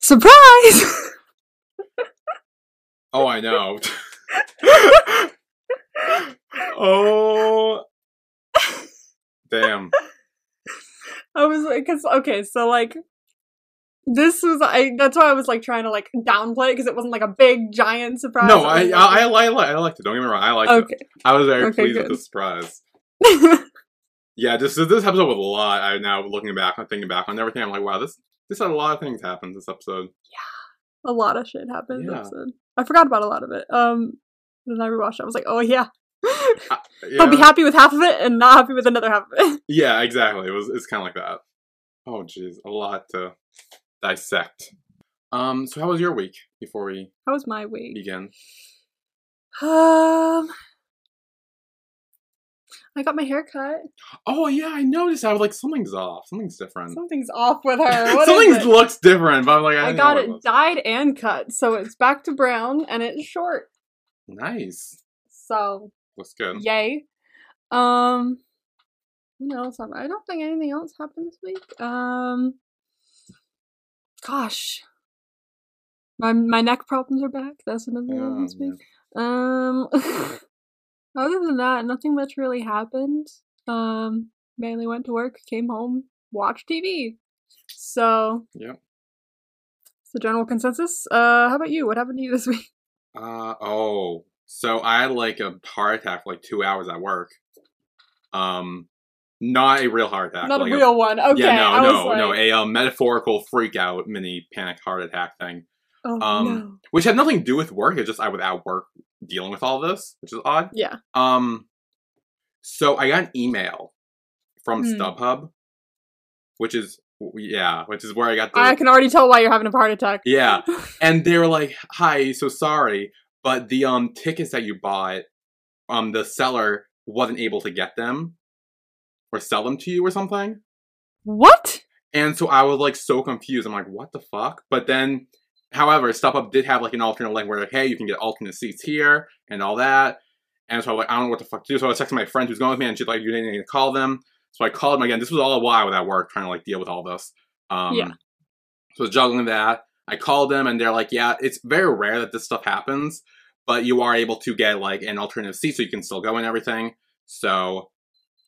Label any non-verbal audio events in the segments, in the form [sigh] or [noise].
Surprise! Oh, I know. [laughs] oh, damn. I was like, cause okay, so like, this was I. That's why I was like trying to like downplay it because it wasn't like a big giant surprise. No, It I I, I, like- I, I liked it. Don't get me wrong. I liked it. okay. I was very Okay, pleased with the surprise. [laughs] Yeah, just this episode was a lot. I now looking back and thinking back on everything. I'm like, wow, this this had a lot of things happen this episode. Yeah. A lot of shit happened. Yeah. episode. I forgot about a lot of it. Um, then I rewatched. it. I was like, oh yeah. [laughs] Yeah, I'll be happy with half of it and not happy with another half of it. [laughs] yeah, exactly. It was it's kind of like that. Oh, jeez, a lot to dissect. Um, so how was your week before we How was my week? begin? [sighs] Um, I got my hair cut. Oh yeah, I noticed. I was like, something's off. Something's different. Something's off with her. [laughs] What Something is it? looks different, but I'm like, I, I got know it what dyed and cut, so it's back to brown and it's short. Nice. So Looks good. yay. Um, else? happened? I don't think anything else happened this week. Um, gosh, my my neck problems are back. That's another one Oh, this week. Um, [laughs] other than that, nothing much really happened. Um, mainly went to work, came home, watched TV. So, yeah, it's the general consensus. Uh, how about you? What happened to you this [laughs] week? Uh oh. So I had like a heart attack for like two hours at work. Um, not a real heart attack. Not like a real one. Okay. yeah, no, I was no, like, no, a um, metaphorical freak out mini panic heart attack thing, Oh um, no. which had nothing to do with work. It's just I was at work dealing with all this, which is odd. Yeah. Um, so I got an email from Hmm. StubHub, which is yeah, which is where I got the I can already tell why you're having a heart attack. yeah, [laughs] and they were like, "Hi, so sorry, but the um tickets that you bought, um, the seller wasn't able to get them or sell them to you or something." What? And so I was like so confused. I'm like, "What the fuck?" But then, however, StubHub did have like an alternate link where like, "Hey, you can get alternate seats here and all that." And so I was like, "I don't know what the fuck to do." So I was texting my friend who's going with me, and she's like, "You didn't need to call them." So I called them again. This was all a while I was at work trying to like deal with all this. Um, Yeah. So I was juggling that. I called them and they're like, yeah, it's very rare that this stuff happens, but you are able to get like an alternative seat so you can still go and everything. So,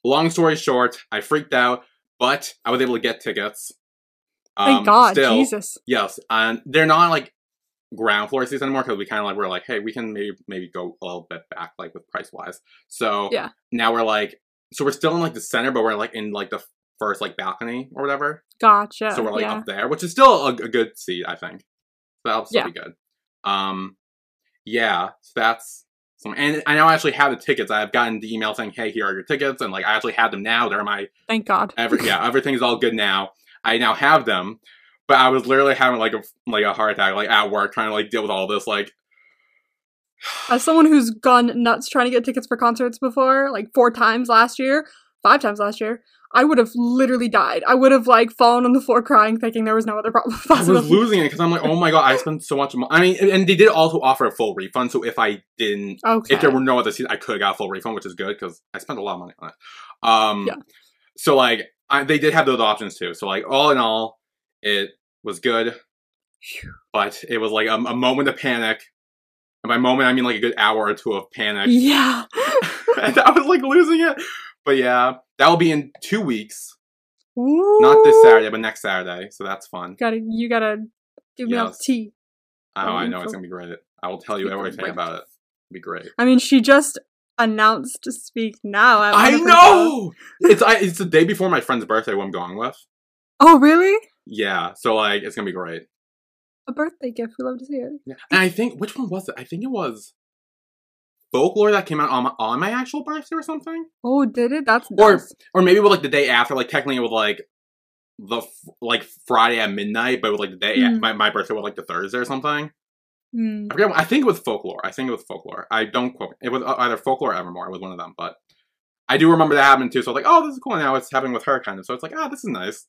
long story short, I freaked out, but I was able to get tickets. Thank Um, God, still, Jesus. Yes, and they're not like ground floor seats anymore because we kind of like we're like, hey, we can maybe maybe go a little bit back like with price wise. So Yeah. now we're like, so we're still in like the center, but we're like in like the first like balcony or whatever. Gotcha. So we're like yeah. up there, which is still a, a good seat, I think. So that'll still Yeah. be good. Um, yeah, so that's some, and I now actually have the tickets. I've gotten the email saying, "Hey, here are your tickets," and like I actually have them now. They're my Thank God. every yeah, [laughs] everything's all good now. I now have them, but I was literally having like a like a heart attack, like at work, trying to like deal with all this. Like, [sighs] As someone who's gone nuts trying to get tickets for concerts before, like four times last year, five times last year, I would have literally died. I would have like fallen on the floor crying, thinking there was no other problem. [laughs] I was losing it because I'm like, oh my god, I spent so much money. I mean, and- and they did also offer a full refund. So if I didn't Okay. if there were no other seats, I could have got a full refund, which is good because I spent a lot of money on it. Um, Yeah. So like, I, they did have those options too. So like, all in all, it was good, but it was like a, a moment of panic. And by moment, I mean like a good hour or two of panic, yeah. [laughs] [laughs] and I was like losing it. But yeah, that will be in two weeks, Ooh. not this Saturday, but next Saturday. So that's fun. Gotta you gotta give me all tea. Oh, Oh, I know it's gonna be great. I will tell you everything about it. It'll be great. I mean, she just announced to speak now. I her know. it's I, it's the day before my friend's birthday. Who I'm going with. Oh, really? Yeah, so like it's gonna be great. A birthday gift. We love to see it. Yeah. And I think which one was it? I think it was folklore that came out on my, on my actual birthday or something, Oh, did it? That's Or- nice. or maybe it was like the day after. Like technically, it was like the f- like Friday at midnight, but it was like the day Mm. my my birthday was like the Thursday or something. Hmm. I forget. I think it was folklore. I think it was folklore. I don't quote. It was either folklore or Evermore. It was one of them, but. I do remember that happening too, so I was like, oh, this is cool. Now it's happening with her, kind of. So it's like, oh, this is nice.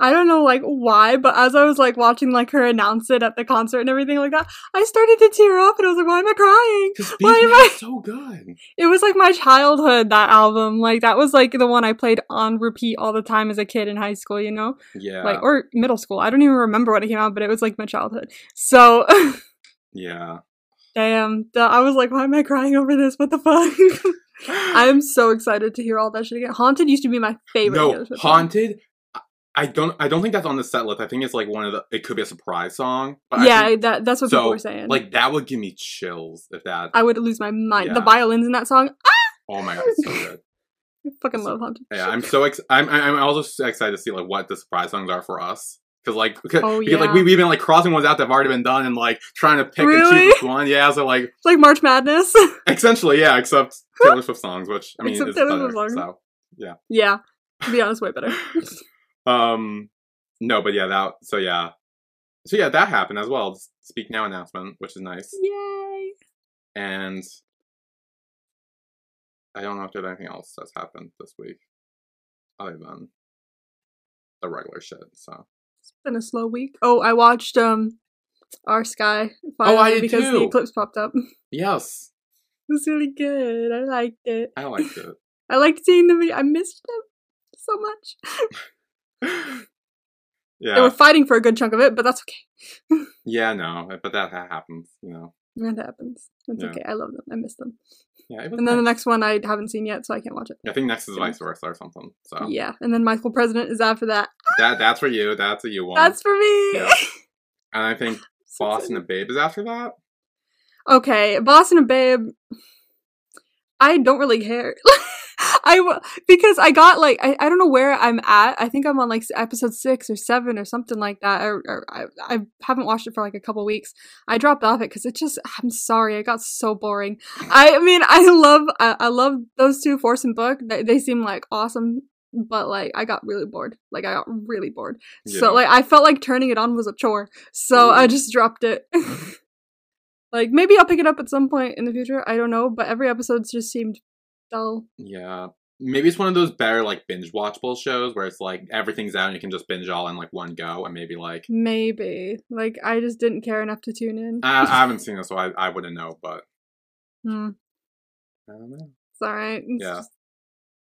I don't know like why, but as I was like watching like her announce it at the concert and everything like that, I started to tear up and I was like, why am I crying? Why am I- so good. It was like my childhood, that album. Like that was like the one I played on repeat all the time as a kid in high school, you know? Yeah. Like or middle school. I don't even remember when it came out, but it was like my childhood. So yeah. [laughs] damn. I was like, why am I crying over this? What the fuck? [laughs] I'm so excited to hear all that shit again. Haunted used to be my favorite. no Taylor Swift song. haunted. I- don't. I don't think that's on the set list. I think it's like one of the. It could be a surprise song. Yeah, think- that that's what people so were saying. like that would give me chills if that. I would lose my mind. The violins in that song, ah! oh my god, it's so good. [laughs] I fucking love Haunted. Yeah, I'm so ex- I'm I'm also so excited to see like what the surprise songs are for us. Cause like, cause, Oh, because like yeah. we we've been like crossing ones out that have already been done and like trying to pick and choose which one. Yeah, so like It's like March Madness. [laughs] essentially, yeah, except [laughs] Taylor Swift songs, which I mean Except is Taylor better. Swift songs. So yeah, yeah, to be honest, way better. Um, no, but yeah, that so yeah, so yeah, that happened as well. Speak now announcement, which is nice, Yay! and I don't know if there's anything else that's happened this week other than the regular shit. So It's been a slow week. Oh, I watched um Our Skyy Oh, I finally did because too. the eclipse popped up. [laughs] Yes. It was really good. I liked it. I liked it. [laughs] I liked seeing the video. I missed them so much. [laughs] [laughs] yeah, They were fighting for a good chunk of it, but that's okay. [laughs] yeah, no, but that ha- happens, you know. That happens. It's Yeah. okay. I love them. I miss them. Yeah, And then the next one I haven't seen yet, so I can't watch it. I think next is vice versa or something. So Yeah. And then My School President is after that. that that's for you. That's a you one. That's for me. Yeah. [laughs] and I think So excited. and Babe is after that. Okay, Boss and a Babe. I don't really care. I because I got like I, I don't know where I'm at. I think I'm on like episode six or seven or something like that. Or, or I I haven't watched it for like a couple weeks. I dropped off it because it just I'm sorry it got so boring. I mean I love I, I love those two Force and Book. They, they seem like awesome, but like I got really bored. Like I got really bored. Yeah. So like I felt like turning it on was a chore. So I just dropped it. [laughs] like maybe I'll pick it up at some point in the future. I don't know, but every episode just seemed dull. Yeah. Maybe it's one of those better like binge watchable shows where it's like everything's out and you can just binge all in like one go and maybe like Maybe. Like I just didn't care enough to tune in. I, I haven't seen it so I, I wouldn't know, but Hmm. I don't know. It's alright. It's Yeah. just-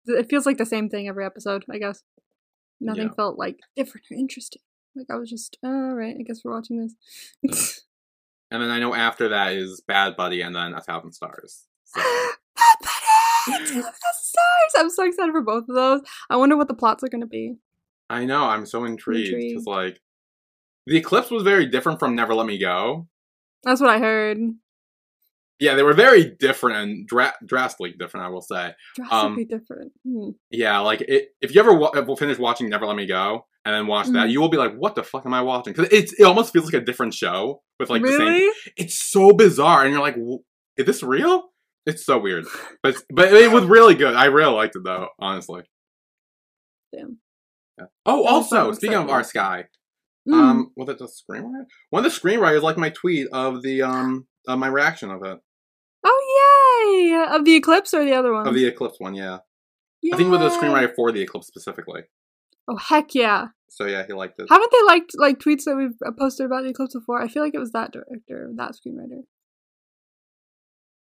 it feels like the same thing every episode, I guess. Nothing Yeah. felt like different or interesting. Like I was just, alright, I guess we're watching this. [laughs] And then I know after that is Bad Buddy and then A Thousand Stars. So [gasps] Bad Bunny! Two of the stars! I'm so excited for both of those. I wonder what the plots are gonna be. I know, I'm so intrigued because like the eclipse was very different from Never Let Me Go. That's what I heard. Yeah, they were very different and dra- drastically different, I will say. Drastically different. Hmm. Yeah, like it, if you ever wa- finish watching Never Let Me Go and then watch that, Mhm. you will be like, "What the fuck am I watching?" Because it's it almost feels like a different show with like the same. really? It's so bizarre, and you're like, "W- "Is this real?" It's so weird, but but it was really good. I really liked it though, honestly. Damn. Yeah. Oh, also speaking of our sky, Mm. um, was it the screenwriter? One of the screenwriters liked my tweet of the um of my reaction of it Oh yay! Of the eclipse or the other one? of the eclipse one. Yeah, I think it was the screenwriter for the eclipse specifically. Oh heck yeah! So yeah, he liked it. Haven't they liked like tweets that we've uh, posted about the eclipse before? I feel like it was that director, that screenwriter.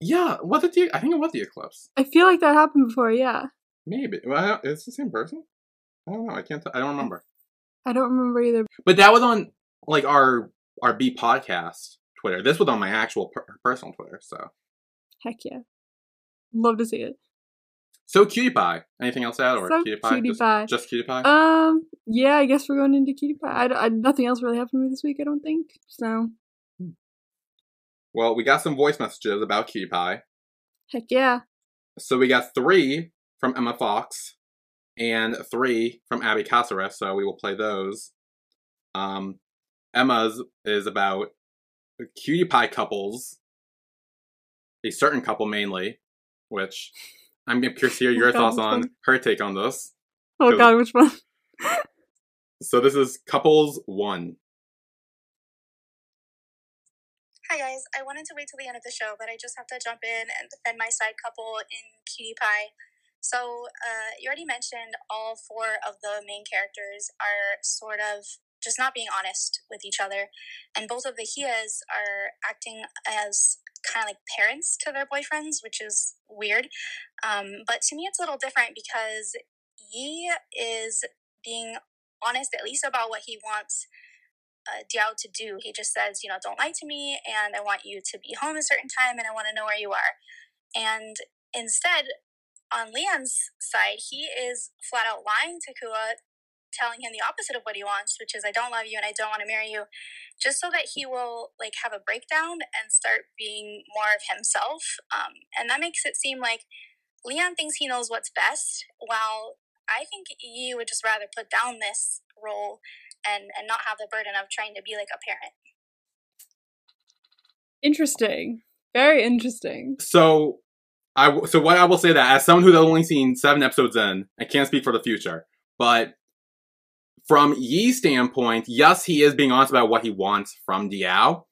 Yeah, was it the? I think it was the eclipse. I feel like that happened before. Yeah, Maybe. Well, it's the same person. I don't know. I can't. T- I don't remember. I don't remember either. But that was on like our our B podcast Twitter. This was on my actual per- personal Twitter. So Heck yeah! Love to see it. so cutie pie. Anything else to add or So cutie pie? cutie just, pie. just cutie pie. Um, yeah, I guess we're going into cutie pie. I, I, nothing else really happened to me this week. I don't think so. Well, we got some voice messages about cutie pie. Heck yeah! So we got three from Emma Fox and three from Abby Caceres. So we will play those. Um, Emma's is about cutie pie couples, a certain couple mainly, which I'm curious to hear your Oh thoughts on her take on this. Oh god, which one? So this is couples one. Hi guys, I wanted to wait till the end of the show, but I just have to jump in and defend my side couple in Cutie Pie. So, uh, you already mentioned all four of the main characters are sort of just not being honest with each other. And both of the Hias are acting as kind of like parents to their boyfriends, which is weird. Um, but to me, it's a little different because Yi is being honest, at least about what he wants uh, Diao to do. He just says, you know, don't lie to me, and I want you to be home a certain time, and I want to know where you are. And instead, on Lian's side, he is flat out lying to Kua, telling him the opposite of what he wants, which is I don't love you and I don't want to marry you, just so that he will like have a breakdown and start being more of himself. Um, and that makes it seem like Lian thinks he knows what's best, while I think Yi would just rather put down this role and and not have the burden of trying to be like a parent. Interesting. Very interesting. So, I w- so what I will say that as someone who's only seen seven episodes in, I can't speak for the future, but from Yi's standpoint, yes, he is being honest about what he wants from Diao,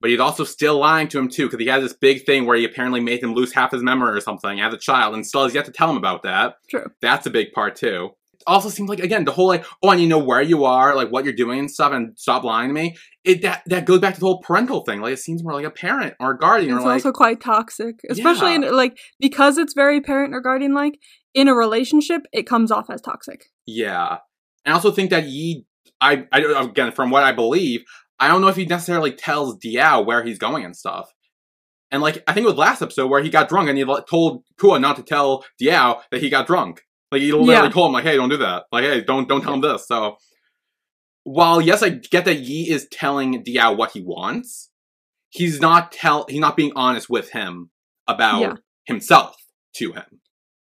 but he's also still lying to him too because he has this big thing where he apparently made him lose half his memory or something as a child, and still has yet to tell him about that. True. That's a big part too. Also seems like again the whole like oh I need to know where you are, like what you're doing and stuff, and stop lying to me. It that that goes back to the whole parental thing. Like it seems more like a parent or a guardian It's or like also quite toxic, especially Yeah. in like because it's very parent or guardian like in a relationship. It comes off as toxic. Yeah. And I also think that Yi, I, I, again, from what I believe, I don't know if he necessarily tells Diao where he's going and stuff. And like, I think it was last episode where he got drunk and he like, told Kua not to tell Diao that he got drunk. Like, he literally Yeah. told him, like, hey, don't do that. Like, hey, don't, don't tell him this. So, while yes, I get that Yi is telling Diao what he wants, he's not tell, he's not being honest with him about Yeah. himself to him.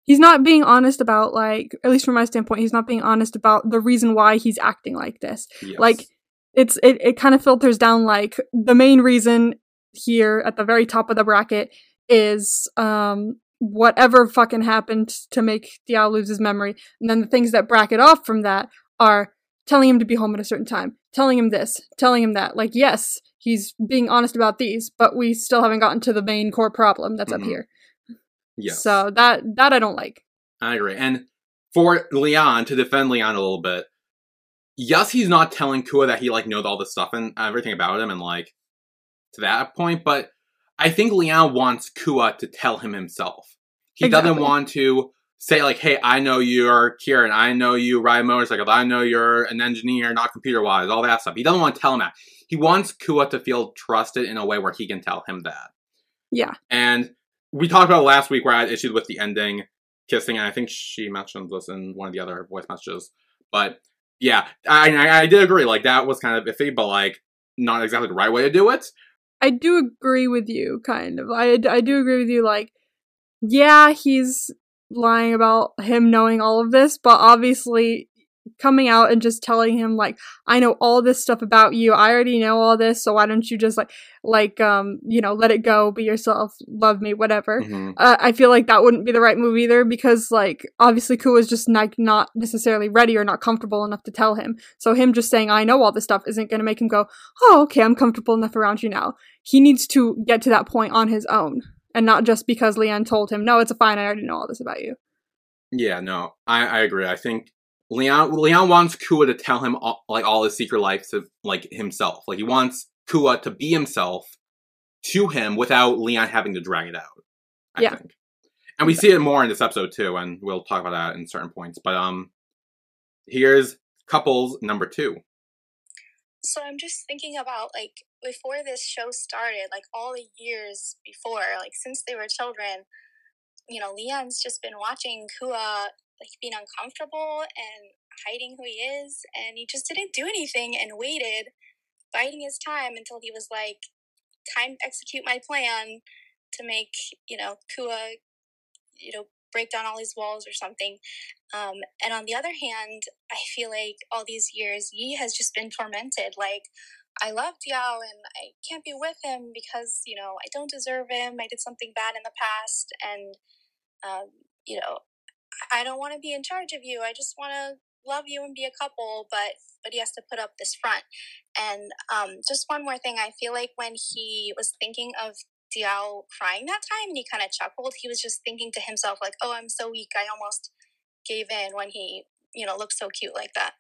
He's not being honest about like at least from my standpoint, he's not being honest about the reason why he's acting like this. Yes. Like it's it, it kind of filters down like the main reason here at the very top of the bracket is um whatever fucking happened to make Diao lose his memory. And then the things that bracket off from that are telling him to be home at a certain time, telling him this, telling him that. Like, yes, he's being honest about these, but we still haven't gotten to the main core problem that's Mhm. up here. yes. So that that I don't like. I agree. And for Lian, to defend Lian a little bit, yes, he's not telling Kua that he like knows all this stuff and everything about him and like to that point, but I think Lian wants Kua to tell him himself. He doesn't want to say like, "Hey, I know you're Kieran. I know you ride motorcycles. I know you're an engineer, not computer wise. All that stuff." He doesn't want to tell him that. He wants Kua to feel trusted in a way where he can tell him that. Yeah. And we talked about last week where I had issues with the ending kissing, and I think she mentioned this in one of the other voice messages. But yeah, I, I, I did agree. Like that was kind of iffy, but like not exactly the right way to do it. I do agree with you, kind of. I, I do agree with you, like, yeah, he's lying about him knowing all of this, but obviously coming out and just telling him, like, I know all this stuff about you. I already know all this, so why don't you just, like, like, um, you know, let it go, be yourself, love me, whatever. Mhm. Uh, I feel like that wouldn't be the right move either because, like, obviously Kua's just like not necessarily ready or not comfortable enough to tell him. So him just saying I know all this stuff isn't going to make him go, "Oh, okay, I'm comfortable enough around you now." He needs to get to that point on his own, and not just because Lian told him, "No, it's a fine. I already know all this about you." Yeah, no, I, I agree. I think Lian Lian wants Kua to tell him all, like all his secret life to like himself. Like he wants Kua to be himself to him without Lian having to drag it out. I Yeah. think. And we see it more in this episode too, and we'll talk about that in certain points. But um here's couples number two. So I'm just thinking about like before this show started, like all the years before, like since they were children, you know, Lian's just been watching Kua like being uncomfortable and hiding who he is, and he just didn't do anything and waited, biding his time until he was like, time to execute my plan to make you know Kua, you know, break down all his walls or something. Um, and on the other hand, I feel like all these years, Yi has just been tormented. Like, I loved yao and I can't be with him because, you know, I don't deserve him. I did something bad in the past. And, um, you know, I don't want to be in charge of you. I just want to love you and be a couple. But, but he has to put up this front. And um, just one more thing I feel like when he was thinking of Diao crying that time and he kind of chuckled. He was just thinking to himself, like, oh, I'm so weak. I almost gave in when he, you know, looked so cute like that.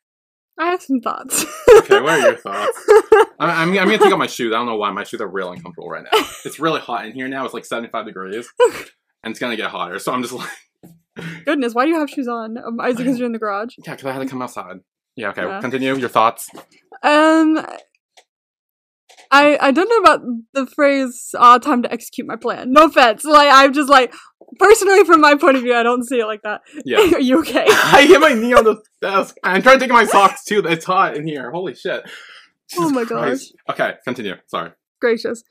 I have some thoughts. Okay, what are your thoughts? [laughs] I'm, I'm, I'm gonna take off my shoes. I don't know why my shoes are really uncomfortable right now. It's really hot in here now. It's like 75 degrees, [laughs] and it's gonna get hotter. So I'm just like, [laughs] Goodness, why do you have shoes on? Um, is it because you're in the garage? yeah, because I had to come outside. Yeah. Okay. Yeah. Continue your thoughts. Um, I I don't know about the phrase "ah, time to execute my plan." No offense, like I'm just like personally from my point of view, I don't see it like that. Yeah. [laughs] Are you okay? [laughs] I hit my knee on the desk. I'm trying to take my socks too. It's hot in here. Holy shit. Oh my Christ. Okay, continue. Sorry. Gracious.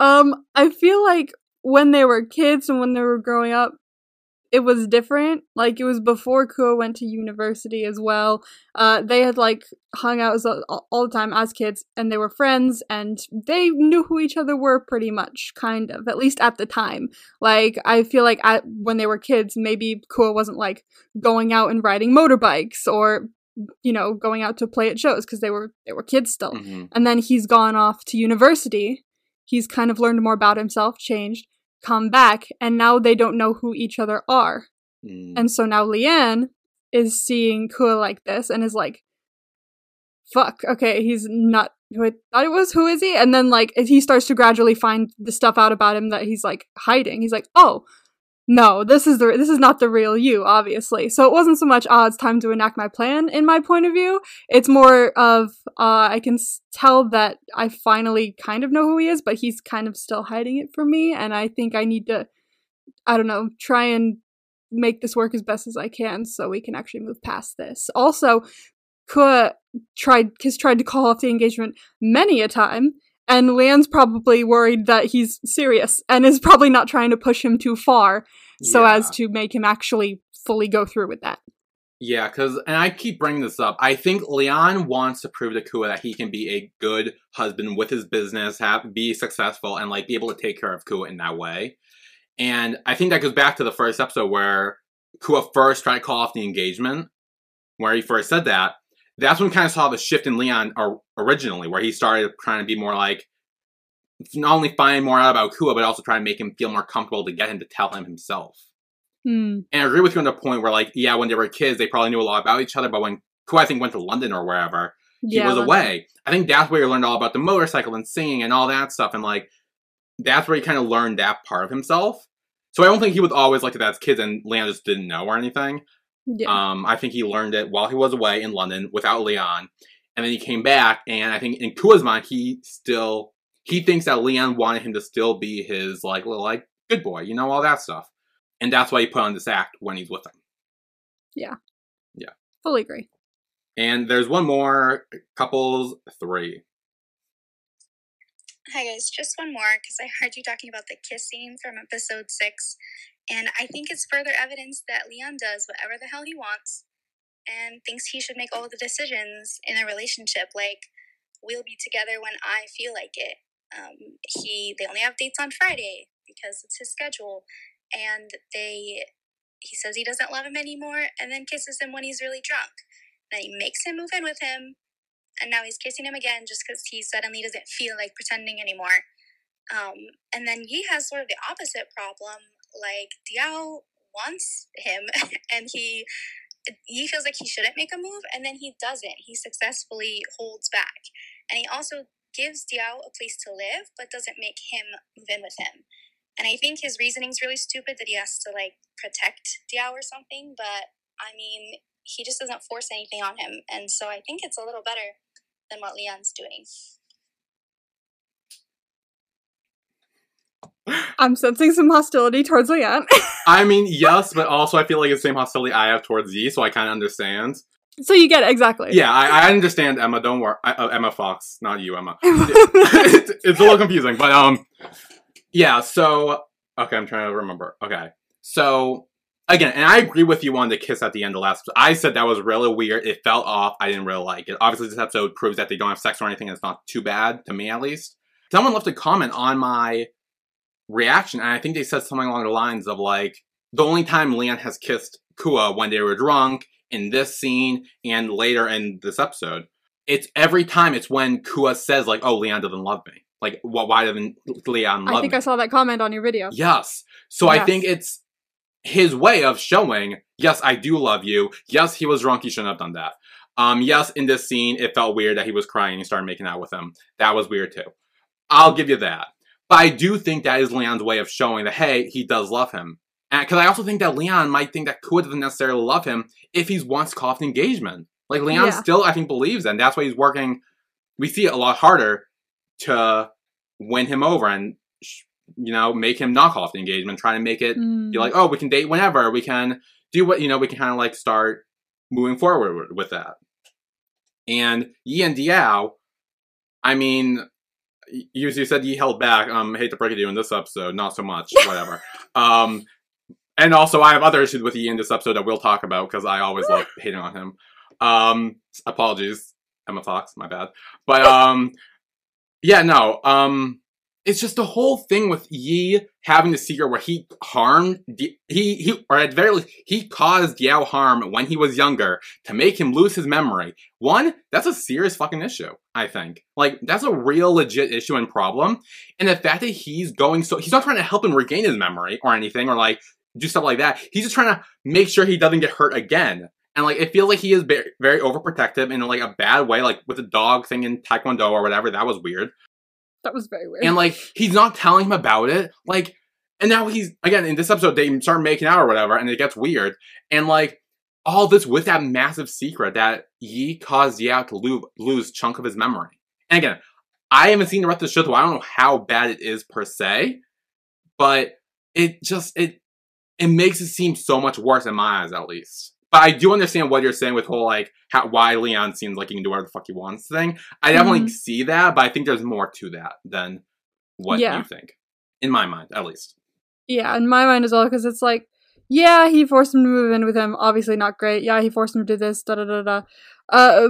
Um, I feel like when they were kids and when they were growing up, it was different. Like it was before Kua went to university as well. Uh, they had like hung out as, all the time as kids, and they were friends, and they knew who each other were pretty much, kind of, at least at the time. Like I feel like at, when they were kids, maybe Kua wasn't like going out and riding motorbikes or you know going out to play at shows because they were they were kids still Mhm. and then he's gone off to university. He's kind of learned more about himself, changed, come back, and now they don't know who each other are. Mm. And so now Lian is seeing Kua like this and is like, fuck, okay, he's not who I thought it was. Who is he? And then, like, he starts to gradually find the stuff out about him that he's, like, hiding, he's like, oh, no, this is the this is not the real you, obviously. So it wasn't so much, ah, it's time to enact my plan in my point of view. It's more of, uh, I can tell that I finally kind of know who he is, but he's kind of still hiding it from me, and I think I need to, I don't know, try and make this work as best as I can so we can actually move past this. Also, Kua tried has tried to call off the engagement many a time, and Lian's probably worried that he's serious and is probably not trying to push him too far so Yeah. as to make him actually fully go through with that. Yeah, because, and I keep bringing this up, I think Lian wants to prove to Kua that he can be a good husband with his business, have be successful, and like be able to take care of Kua in that way. And I think that goes back to the first episode where Kua first tried to call off the engagement, where he first said that. That's when we kind of saw the shift in Lian or, originally, where he started trying to be more like, not only find more out about Kua, but also try to make him feel more comfortable to get him to tell him himself. Hmm. And I agree with you on the point where, like, yeah, when they were kids, they probably knew a lot about each other, but when Kua, I think, went to London or wherever, he Yeah, was Lon- away. I think that's where he learned all about the motorcycle and singing and all that stuff, and, like, that's where he kind of learned that part of himself. So I don't think he was always like that as kids, and Lian just didn't know or anything. Yeah. Um, I think he learned it while he was away in London without Lian, and then he came back, and I think in Kua's mind, he still he thinks that Lian wanted him to still be his like little like good boy, you know, all that stuff, and that's why he put on this act when he's with him. Yeah. Yeah. Fully agree. And there's one more couples three. Hi guys, just one more because I heard you talking about the kiss scene from episode six, and I think it's further evidence that Lian does whatever the hell he wants and thinks he should make all the decisions in a relationship. Like, we'll be together when I feel like it. Um, he they only have dates on Friday because it's his schedule, and they he says he doesn't love him anymore, and then kisses him when he's really drunk. Then he makes him move in with him, and now he's kissing him again just because he suddenly doesn't feel like pretending anymore. Um, and then he has sort of the opposite problem. Like Diao wants him, [laughs] and he he feels like he shouldn't make a move, and then he doesn't. He successfully holds back, and he also gives Diao a place to live, but doesn't make him move in with him. And I think his reasoning's really stupid that he has to like protect Diao or something. But I mean, he just doesn't force anything on him, and so I think it's a little better than what Lian's doing. I'm sensing some hostility towards Lian. [laughs] I mean, yes, but also I feel like it's the same hostility I have towards Z, so I kind of understand. so you get it, exactly. Yeah, I, I understand Emma. Don't worry, I, uh, Emma Fox, not you, Emma. [laughs] it's, it's a little confusing, but um, yeah. So okay, I'm trying to remember. Okay, so again, and I agree with you on the kiss at the end of last. I said that was really weird. It felt off. I didn't really like it. Obviously, this episode proves that they don't have sex or anything. and It's not too bad to me, at least. Someone left a comment on my reaction, and I think they said something along the lines of like, the only time Lian has kissed Kua when they were drunk in this scene and later in this episode. It's every time it's when Kua says like, "Oh, Lian doesn't love me." Like, wh- why doesn't Lian love I think me? I saw that comment on your video. Yes. So I think it's his way of showing, yes, I do love you. Yes, he was drunk. He shouldn't have done that. Um, yes, in this scene, it felt weird that he was crying and he started making out with him. That was weird too. I'll give you that. But I do think that is Lian's way of showing that, hey, he does love him. And because I also think that Lian might think that Kua doesn't necessarily love him if he's once caught in engagement. Like Lian Yeah. still, I think, believes that. And that's why he's working. We see it a lot harder to win him over and you know make him knock off the engagement, trying to make it Mm. be like, oh, we can date whenever. We can do what you know. We can kind of like start moving forward with- that. And Yi and Diao, I mean, you, you said you held back. Um, hate to break it to you in this episode, not so much. [laughs] Whatever. um, and also I have other issues with Yi in this episode that we'll talk about because I always love [laughs] hating on him. Um, apologies, Emma Fox, my bad. But um, yeah, no. Um, it's just the whole thing with Yi having the secret where he harmed he he or at very least he caused Yao harm when he was younger to make him lose his memory. One, that's a serious fucking issue. I think like that's a real legit issue and problem. And the fact that he's going so he's not trying to help him regain his memory or anything or like do stuff like that. He's just trying to make sure he doesn't get hurt again. And like it feels like he is very, very overprotective in like a bad way, like with the dog thing in Taekwondo or whatever. That was weird That was very weird. and like he's not telling him about it like and now he's again in this episode they start making out or whatever and it gets weird and like all this with that massive secret that Yi caused Yao to lose, lose chunk of his memory and again I haven't seen the rest of the show so I don't know how bad it is per se but it just it it makes it seem so much worse in my eyes at least but I do understand what you're saying with whole like how why Lian seems like he can do whatever the fuck he wants thing. I definitely Mhm. see that, but I think there's more to that than what Yeah. you think. In my mind, at least. yeah, in my mind as well, because it's like, yeah, he forced him to move in with him. Obviously, not great. Yeah, he forced him to do this. Da da da da. Uh,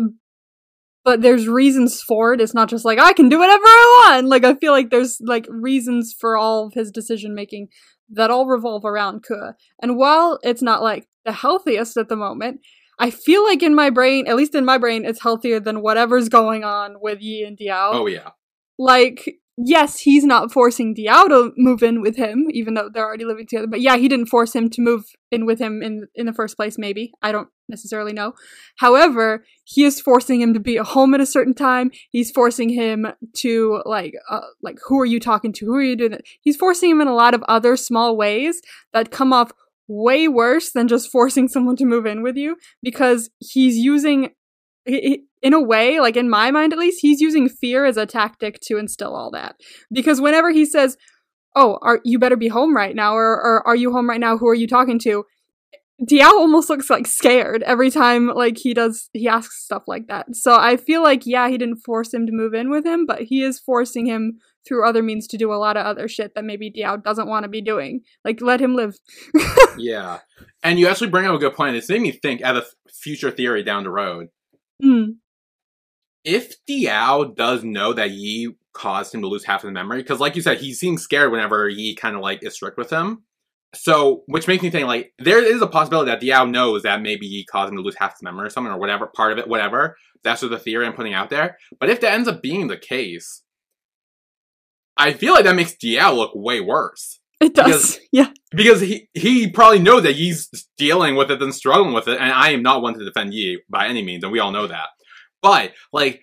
but there's reasons for it. It's not just like I can do whatever I want. Like I feel like there's like reasons for all of his decision making that all revolve around Kua. And while it's not like the healthiest at the moment, I feel like in my brain, at least in my brain, it's healthier than whatever's going on with Yi and Diao. Oh yeah. like yes he's not forcing Diao to move in with him even though they're already living together but yeah he didn't force him to move in with him in in the first place maybe. I don't necessarily know. However he is forcing him to be at home at a certain time. He's forcing him to like uh, like who are you talking to? Who are you doing that? he's forcing him in a lot of other small ways that come off way worse than just forcing someone to move in with you because he's using in a way, like in my mind at least, he's using fear as a tactic to instill all that. Because whenever he says, "Oh, are you better be home right now," or, or "Are you home right now? Who are you talking to?" Diao almost looks like scared every time like he does he asks stuff like that. So I feel like yeah, he didn't force him to move in with him, but he is forcing him through other means to do a lot of other shit that maybe Diao doesn't want to be doing. Like let him live. [laughs] Yeah. And you actually bring up a good point. It's made me think as a future theory down the road. Mm. If Diao does know that Yi caused him to lose half of the memory, because like you said, he seems scared whenever Yi kind of like is strict with him. So, which makes me think like there is a possibility that Diao knows that maybe Yi caused him to lose half his memory or something or whatever part of it, whatever. That's just the theory I'm putting out there. But if that ends up being the case, I feel like that makes Diao look way worse. It does. Because- [laughs] yeah. because he he probably knows that he's dealing with it and struggling with it, and I am not one to defend Yi by any means, and we all know that. But like,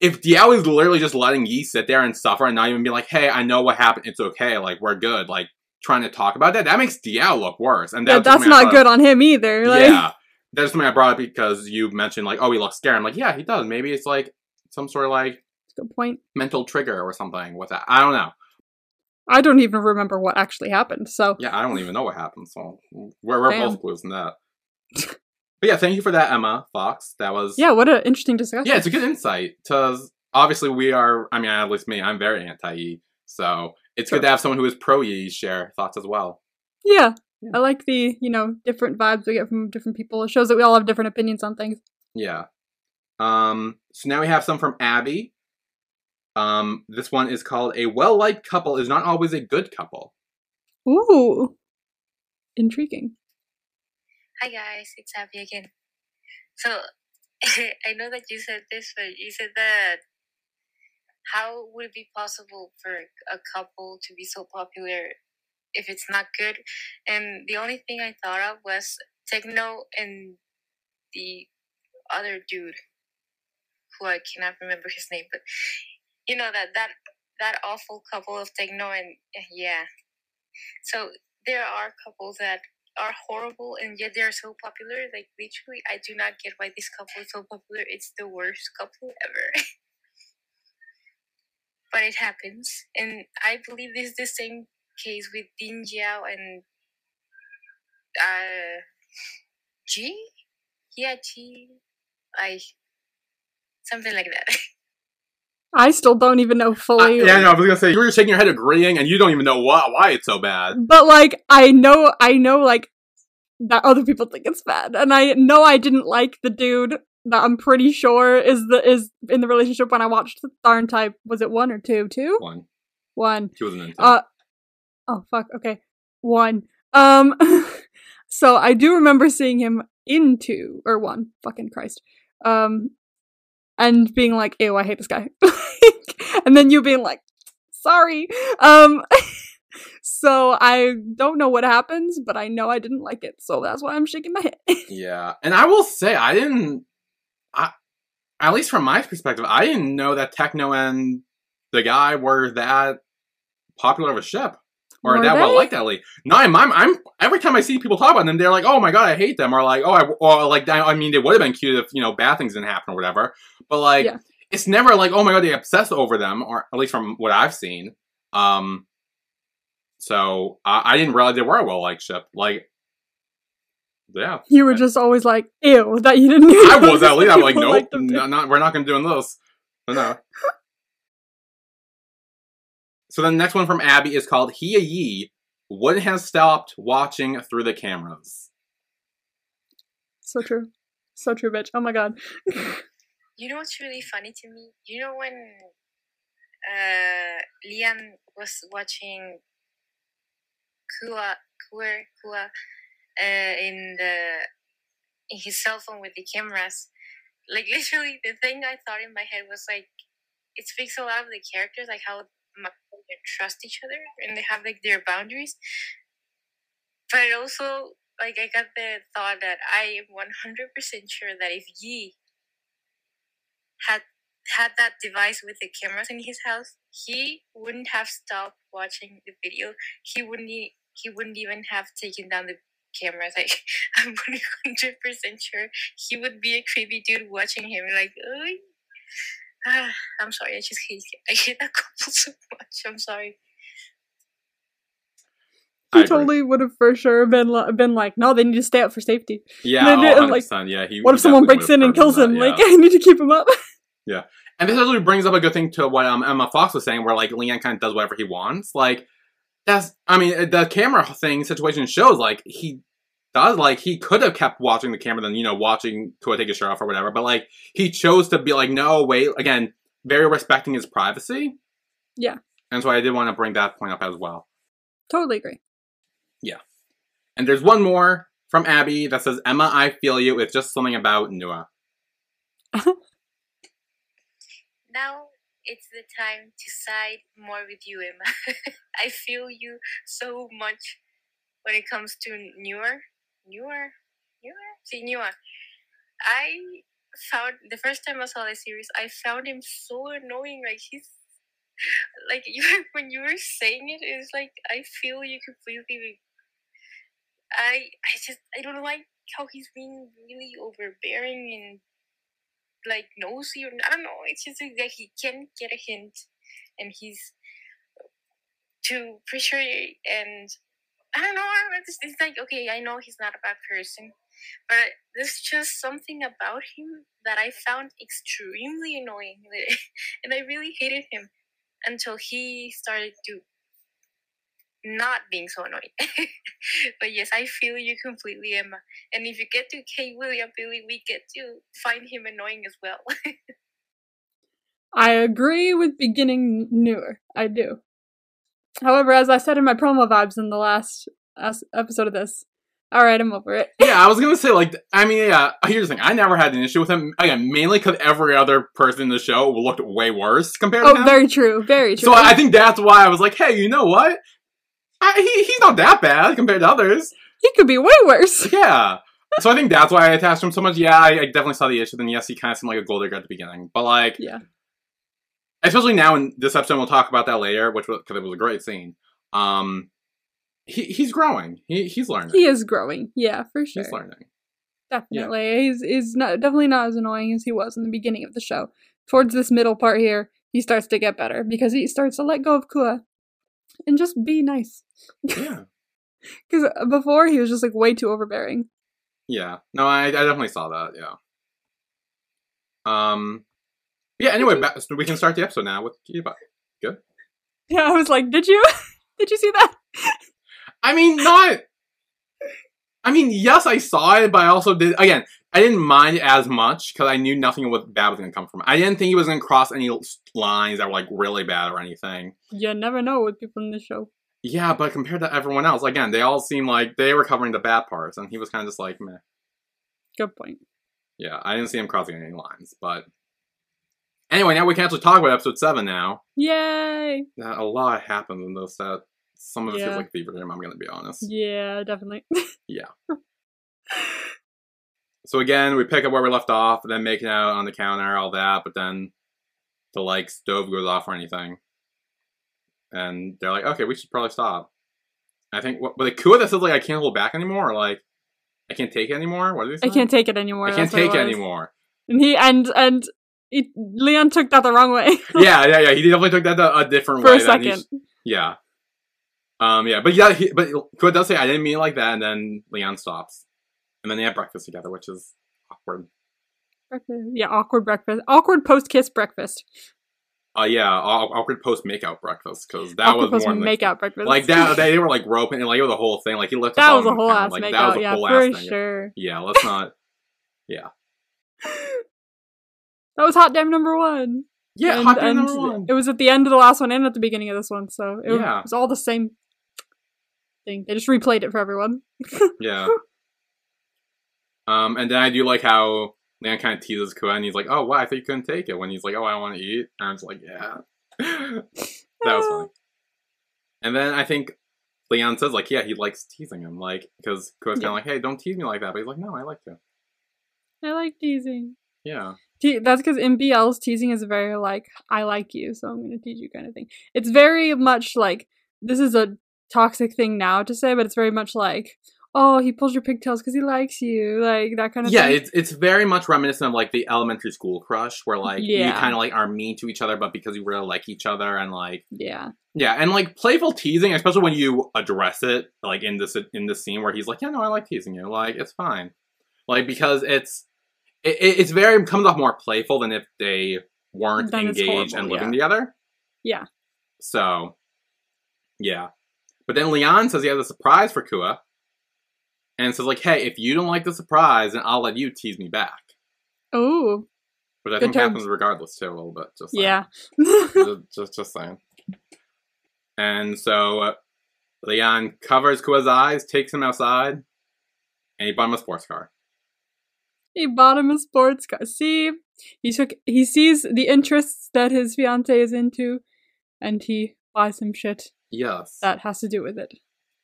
if Diao is literally just letting Yi sit there and suffer and not even be like, "Hey, I know what happened. It's okay. Like, we're good." Like, trying to talk about that, that makes Diao look worse, and Yeah, that's that's something I not good up- on him either. Like, yeah, that's something I brought up because you mentioned like, "Oh, he looks scared." I'm like, "Yeah, he does. Maybe it's like some sort of like good point. mental trigger or something with that. I don't know. I don't even remember what actually happened. So Yeah, I don't even know what happened. So we're, we're both clues in that. but yeah, thank you for that, Emma Fox. That was yeah, what an interesting discussion. yeah, it's a good insight because obviously we are. I mean, at least me, I'm very anti Yi, so it's Sure. good to have someone who is pro Yi share thoughts as well. yeah. Yeah. I like the you know different vibes we get from different people. It shows that we all have different opinions on things. Yeah. Um. So now we have some from Abby. Um. This one is called "A well-liked couple is not always a good couple." Ooh, intriguing. Hi guys, it's Abby again. So [laughs] I know that you said this, but you said that how would it be possible for a couple to be so popular if it's not good? And the only thing I thought of was Techno and the other dude, who I cannot remember his name, but you know that that that awful couple of Techno and yeah. So there are couples that are horrible and yet they're so popular. Like literally, I do not get why this couple is so popular. It's the worst couple ever. [laughs] but it happens, and I believe this is the same case with Din Jiao and uh, G. Yeah, G. I something like that. [laughs] I still don't even know I, fully. yeah, no, I was gonna say you were shaking your head agreeing, and you don't even know why why it's so bad. But like I know I know like that other people think it's bad. And I know I didn't like the dude that I'm pretty sure is the is in the relationship when I watched the Tharn type was it one or two? Two? One, One. he wasn't into. Uh oh fuck, okay. One. Um [laughs] so I do remember seeing him in two or one, fucking Christ. Um and being like, ew, I hate this guy. [laughs] and then you being like, sorry. Um [laughs] so I don't know what happens, but I know I didn't like it, so that's why I'm shaking my head. [laughs] Yeah, and I will say I didn't. I, at least from my perspective, I didn't know that Techno and the guy were that popular of a ship or Were that well liked that league. No, I'm, I'm, I'm. Every time I see people talk about them, they're like, "Oh my god, I hate them," or like, "Oh, I," or like, I mean, it would have been cute if you know bad things didn't happen or whatever. But like, Yeah. it's never like, "Oh my god, they obsess over them," or at least from what I've seen. Um, so I, I didn't realize they were a well liked ship. Like, yeah. You were just always like, ew, that you didn't I [laughs] was at least. I'm like, nope, them not, we're not going to do this. But no. so the next one from Abby is called Hia Yi wouldn't have stopped watching through the cameras. So true. So true, bitch. Oh my god. [laughs] You know what's really funny to me? You know when uh, Lian was watching Kua Kua Kua uh, in the in his cell phone with the cameras. Like [laughs] literally, the thing I thought in my head was like, it speaks a lot of the characters, like how they trust each other and they have like their boundaries. But also, like, I got the thought that I am one hundred percent sure that if Yi had had that device with the cameras in his house, he wouldn't have stopped watching the video. He wouldn't. E- he wouldn't even have taken down the cameras. [laughs] Like I'm hundred percent sure he would be a creepy dude watching him. Like, "Oy." Ah, [sighs] I'm sorry. I just hate. I hate that [laughs] couple so much. I'm sorry. He totally would have for sure been been like, no, they need to stay up for safety. Yeah, oh, like, 100%, yeah. He, What he if someone breaks in and kills him? that, Like, [laughs] yeah. I need to keep him up. Yeah, and this actually brings up a good thing to what um, Emma Fox was saying, where like Lian kind of does whatever he wants. Like that's, I mean, the camera thing situation shows like he does like he could have kept watching the camera than you know watching Kua take his shirt off or whatever, but like he chose to be like, no, wait, again, very respecting his privacy. Yeah. and so I did want to bring that point up as well. Totally agree. And there's one more from Abby that says, "Emma, I feel you. It's just something about Nua." [laughs] Now it's the time to side more with you, Emma. [laughs] I feel you so much when it comes to newer, newer, newer, see newer. I found the first time I saw the series, I found him so annoying. Like he's [laughs] like when you were saying it, it's like I feel you completely. I I just I don't like how he's being really overbearing and like nosy or I don't know. It's just like that he can't get a hint, and he's too pressure and I don't know. I don't know, It's, it's like okay, I know he's not a bad person, but there's just something about him that I found extremely annoying, [laughs] and I really hated him until he started to not being so annoying. [laughs] but yes, I feel you completely, Emma. And if you get to K. William Billy, we get to find him annoying as well. I agree with beginning newer. I do. However, as I said in my promo vibes in the last episode of this, All right, I'm over it. [laughs] Yeah, I was gonna say like I mean yeah. Here's the thing: I never had an issue with him again, mainly because every other person in the show looked way worse compared oh, to Oh, him. very true. Very true. so I think that's why I was like, hey, you know what? I, he, he's not that bad compared to others. he could be way worse. [laughs] Yeah. So I think that's why I attached him so much. Yeah, I, I definitely saw the issue. Then yes, he kind of seemed like a gold digger at the beginning, but like, Yeah. especially now in this episode, we'll talk about that later, which because it was a great scene. Um, he he's growing. He he's learning. He is growing. Yeah, for sure. He's learning. Definitely. He's he's not definitely not as annoying as he was in the beginning of the show. Towards this middle part here, he starts to get better because he starts to let go of Kua and just be nice. Yeah. [laughs] Because before he was just like way too overbearing. Yeah. No, I, I definitely saw that. Yeah. Um. Yeah. Anyway, so we can start the episode now with Kiba. Good. Yeah, [laughs] I was like, did you? [laughs] did you see that? I mean, not. I mean, yes, I saw it, but I also did. Again, I didn't mind it as much because I knew nothing was bad was going to come from. I didn't think he was going to cross any lines that were like really bad or anything. You never know with people in the show. Yeah, but compared to everyone else, again, they all seem like they were covering the bad parts, and he was kind of just like, meh. Good point. Yeah, I didn't see him crossing any lines, but. Anyway, now we can actually talk about episode 7 now. Yay! That a lot happens in this that some of it Yeah. feels like fever dream, I'm going to be honest. Yeah, definitely. [laughs] [laughs] So again, we pick up where we left off, and then making out on the counter, all that, but then the like stove goes off or anything. And they're like, okay, we should probably stop. I think, what, but the Kua that says like I can't hold back anymore, or like I can't take it anymore. What did he I can't take it anymore. I can't take it was. anymore. And he and and it, Lian took that the wrong way [laughs] yeah, yeah, yeah. He definitely took that a, a different for way. a second. yeah. Um. Yeah, but yeah, he, but Kua does say I didn't mean it like that, and then Lian stops, and then they have breakfast together, which is awkward. Breakfast. Yeah, awkward breakfast. Awkward post kiss breakfast. Uh, yeah, awkward post makeout breakfast because that awkward was more than make out breakfast. like that. [laughs] They, were like roping and like it was a whole thing. Like he looked. that was a whole ass like, make that was a Yeah, whole for ass thing. sure. Yeah, let's not. Yeah. [laughs] That was hot damn number one. Yeah, and, hot damn number one. It was at the end of the last one and at the beginning of this one, so it, Yeah. was all the same thing. They just replayed it for everyone. [laughs] Yeah. Um, and then I do like how Lian kind of teases Kua, and he's like, "Oh, wow, I thought you couldn't take it." When he's like, "Oh, I want to eat," and I'm just like, "Yeah." [laughs] that was funny. [laughs] And then I think Lian says, like, yeah, he likes teasing him, like, because Kua's kind of like, "Hey, don't tease me like that," but he's like, "No, I like to." I like teasing. Yeah. Te- that's because in BLs, teasing is very like, I like you, so I'm gonna tease you kind of thing. It's very much like, this is a toxic thing now to say, but it's very much like, oh, he pulls your pigtails because he likes you, like that kind of yeah, thing. it's it's very much reminiscent of like the elementary school crush, where like you kind of like are mean to each other, but because you really like each other, and like yeah. yeah, and like playful teasing, especially when you address it, like in this in this scene where he's like, yeah, no, I like teasing you, like it's fine, like because it's it, it- it's very comes off more playful than if they weren't Then engaged and living yeah. together. Yeah. So, yeah, but then Lian says he has a surprise for Kua, and says like, hey, if you don't like the surprise, then I'll let you tease me back. Oh, Which I Good think terms. happens regardless too, a little bit. Just saying. yeah. just, [laughs] just, just saying. And so uh, Lian covers Kua's eyes, takes him outside, and he bought him a sports car. he bought him a sports car. See, he took, he sees the interests that his fiance is into, and he buys him shit Yes. that has to do with it.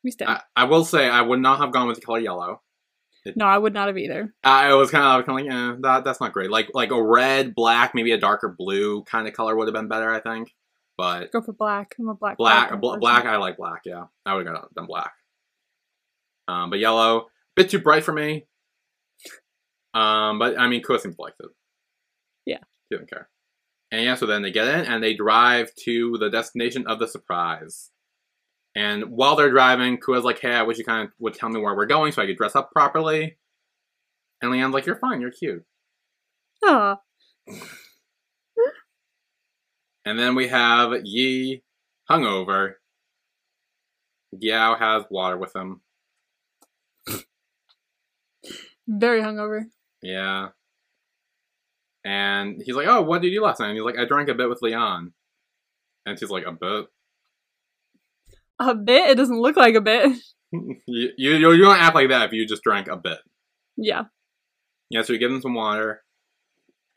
We stand. I, I will say I would not have gone with the color yellow. no, I would not have either. I was kind of, kind of like, eh, that that's not great. Like like a red, black, maybe a darker blue kind of color would have been better, I think. But Go for black. I'm a black. black, kind bl- black, I like black. Yeah, I would have done black. Um, but yellow, bit too bright for me. Um, but I mean, Kua seems to like it. Yeah. he didn't care. And yeah, so then they get in and they drive to the destination of the surprise. And while they're driving, Kua's like, "Hey, I wish you kind of would tell me where we're going so I could dress up properly." And Lian's like, "You're fine. You're cute." Aw. And then we have Yi hungover. Yao has water with him. Very hungover. Yeah. And he's like, "Oh, what did you do last night?" And he's like, "I drank a bit with Lian." And she's like, "A bit." A bit? It doesn't look like a bit. [laughs] you, you, you don't act like that if you just drank a bit. Yeah. Yeah, so you give him some water.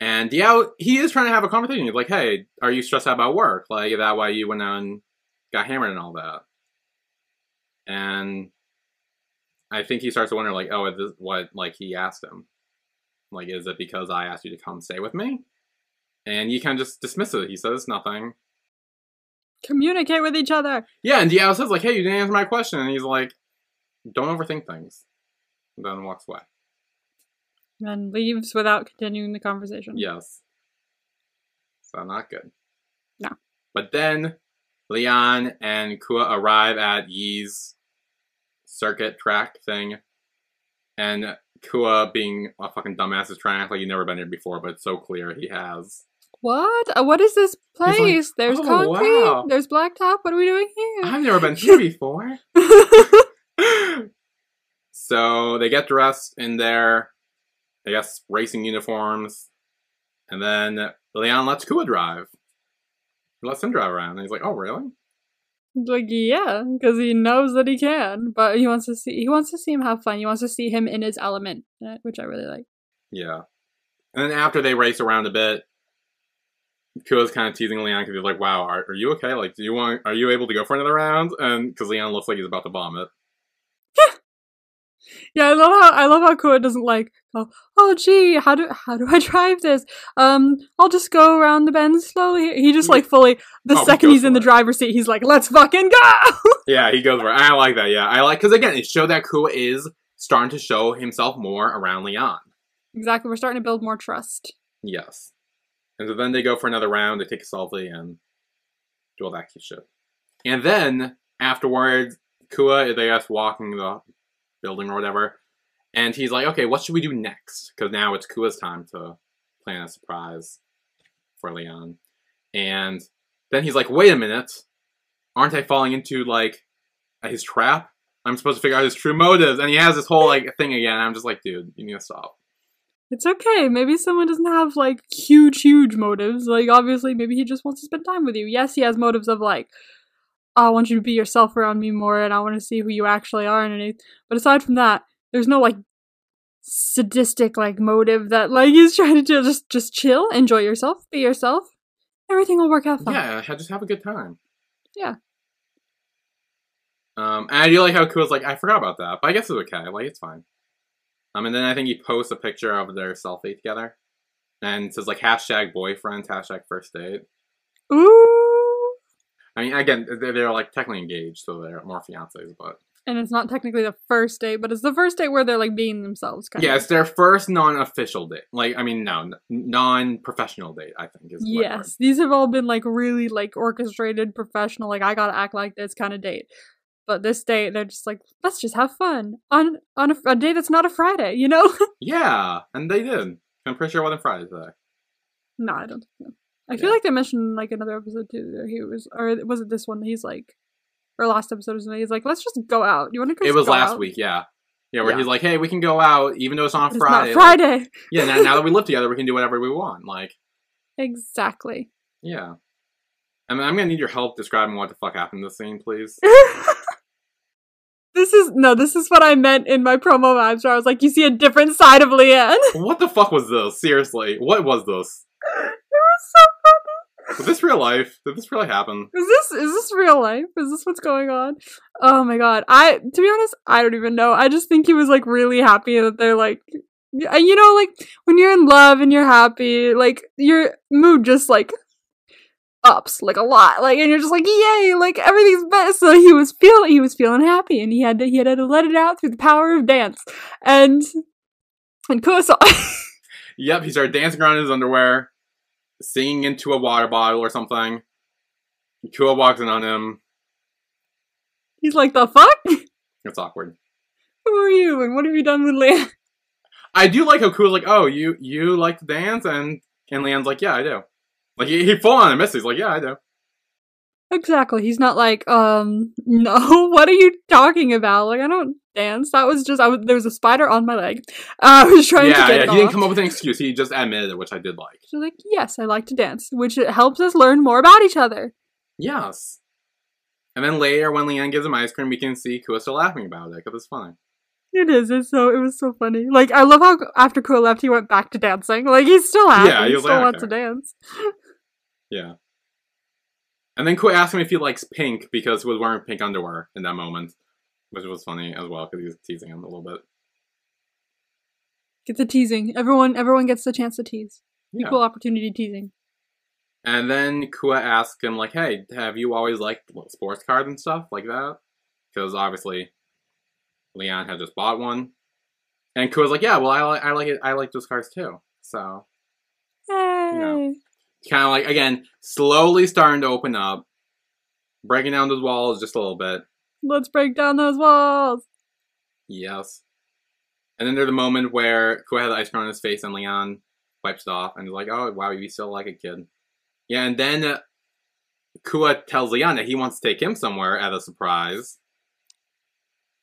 And yeah, he is trying to have a conversation. He's like, hey, are you stressed out about work? Like, that why you went out and got hammered and all that. And I think he starts to wonder, like, oh, is this what, like, he asked him? Like, is it because I asked you to come stay with me? And you kind of just dismiss it. He says nothing. Communicate with each other. Yeah, and Diao says, like, hey, you didn't answer my question. And he's like, don't overthink things. And then walks away. And leaves without continuing the conversation. Yes. So not good. No. But then Lian and Kua arrive at Yi's circuit track thing. And Kua, being a fucking dumbass, is trying to act like you've never been here before, but it's so clear he has. What? Uh, What is this like, place? There's "Oh, concrete. wow." There's blacktop. What are we doing here? I've never been here before. [laughs] so they get dressed in their, I guess, racing uniforms. And then Lian lets Kua drive. He lets him drive around. And he's like, oh, really? He's like yeah, because he knows that he can, but he wants to see he wants to see him have fun. He wants to see him in his element, uh, which I really like. Yeah. And then after they race around a bit, Kua's kind of teasing Lian because he's like, "Wow, are, are you okay? Like, do you want? Are you able to go for another round?" And because Lian looks like he's about to vomit. [laughs] Yeah, I love how I love how Kua doesn't like go, oh gee, how do how do I [laughs] drive this? Um, I'll just go around the bend slowly. He just like fully the Oh, second he's in the it. driver's seat, he's like, let's fucking go. [laughs] Yeah, he goes for. it. I like that. Yeah, I like because again, it showed that Kua is starting to show himself more around Lian. exactly, we're starting to build more trust. Yes. And so then they go for another round. They take a selfie and do all that cute shit. And then afterwards, Kua is I guess walking the building or whatever, and he's like, "Okay, what should we do next?" Because now it's Kua's time to plan a surprise for Lian. And then he's like, "Wait a minute, aren't I falling into like his trap? I'm supposed to figure out his true motives." And he has this whole like thing again. I'm just like, dude, you need to stop. It's okay. Maybe someone doesn't have like huge, huge motives. Like obviously, maybe he just wants to spend time with you. Yes, he has motives of like, "Oh, I want you to be yourself around me more, and I want to see who you actually are underneath. But aside from that, there's no like sadistic like motive that like he's [laughs] trying to do. Just just chill, enjoy yourself, be yourself. Everything will work out fine. Yeah, just have a good time. Yeah. Um, and I do like how Kua's like, I forgot about that, but I guess it's okay. Like, it's fine. Um, and then I think he posts a picture of their selfie together, and says like hashtag boyfriend, hashtag first date. Ooh. I mean, again, they're, they're like technically engaged, so they're more fiancés, but And it's not technically the first date, but it's the first date where they're like being themselves. Kind of. yeah, of. it's their first non-official date. Like, I mean, no, n- non-professional date. I think is Yes, these have all been like really like orchestrated, professional. Like I gotta act like this kind of date. But this date, they're just like, let's just have fun on on a, a day that's not a Friday. You know? [laughs] Yeah, and they did. I'm pretty sure it wasn't Friday today. no, I don't. Think so. I feel Yeah. like they mentioned in, like another episode too. That he was, or was it this one? He's like, or last episode or something. He's like, let's just go out. You want to go? It was last out? week, yeah. Yeah, where Yeah. he's like, "Hey, we can go out, even though it's on It's Friday." not like- Friday. yeah, now, now that we [laughs] live together, we can do whatever we want. Like, exactly. yeah. I mean, I'm gonna need your help describing what the fuck happened in this scene, please. [laughs] this is no. This is what I meant in my promo vibes. Where I was like, you see a different side of Lian. [laughs] what the fuck was this? Seriously, what was this? it was so funny. Was this real life? Did this really happen? Is this is this real life? Is this what's going on? Oh my god. I to be honest, I don't even know. I just think he was like really happy that they're like you know like when you're in love and you're happy, like your mood just like ups like a lot. Like and you're just like yay, like everything's best So he was feeling he was feeling happy and he had to he had to let it out through the power of dance. And and Kua [laughs] Yep, he started dancing around in his underwear, singing into a water bottle or something. Kua walks in on him. he's like the fuck? [laughs] It's awkward. Who are you and what have you done with Lian? I do like how Kua's like, "Oh, you you like to dance?" and and Lian's like, "Yeah, I do." Like he, he full on admits, he's like, "Yeah, I do." Exactly. He's not like, um, [laughs] no, what are you talking about? Like, I don't dance. That was just, I was, there was a spider on my leg. Uh, [laughs] I was trying yeah, to get yeah. it He didn't come up with an excuse. He just admitted it, which I did like. She's like, yes, I like to dance, which it helps us learn more about each other. Yes. And then later, when Lian gives him ice cream, we can see Kua still laughing about it because it's funny. It is. It's so. It was so funny. Like I love how after Kua left, he went back to dancing. Like he's still happy. Yeah, he he still like, wants to dance. [laughs] Yeah. And then Kua asked him if he likes pink because he was wearing pink underwear in that moment, which was funny as well because he was teasing him a little bit. Get the teasing. Everyone. Everyone gets the chance to tease. Yeah. Equal opportunity teasing. And then Kua asked him, like, hey, have you always liked sports cars and stuff like that? Because obviously, Lian had just bought one. And Kua's like, yeah, well, I, li- I like it. I like those cars too. So, Hey. Kind of like, again, slowly starting to open up, breaking down those walls just a little bit. Let's break down those walls. Yes. And then there's a moment where Kua has ice cream on his face and Lian wipes it off and is like, oh, wow, you still like a kid. Yeah, and then uh, Kua tells Lian that he wants to take him somewhere as a surprise.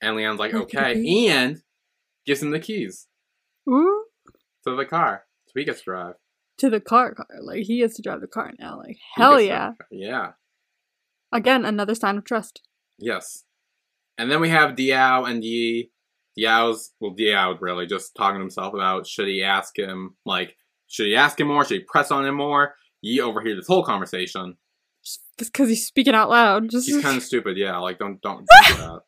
And Lian's like, Where could it okay. be? And gives him the keys Ooh. to the car. So he gets to drive. To the car, car. Like he gets to drive the car now. Like hell to yeah. Yeah. Again, another sign of trust. Yes. And then we have Diao and Yi. Diao's, well, Diao really just talking to himself about should he ask him, like, should he ask him more? Should he press on him more? Yi overheard this whole conversation. Just because he's speaking out loud. Just He's kind of [laughs] stupid, yeah. Like, don't, don't, [laughs] don't that.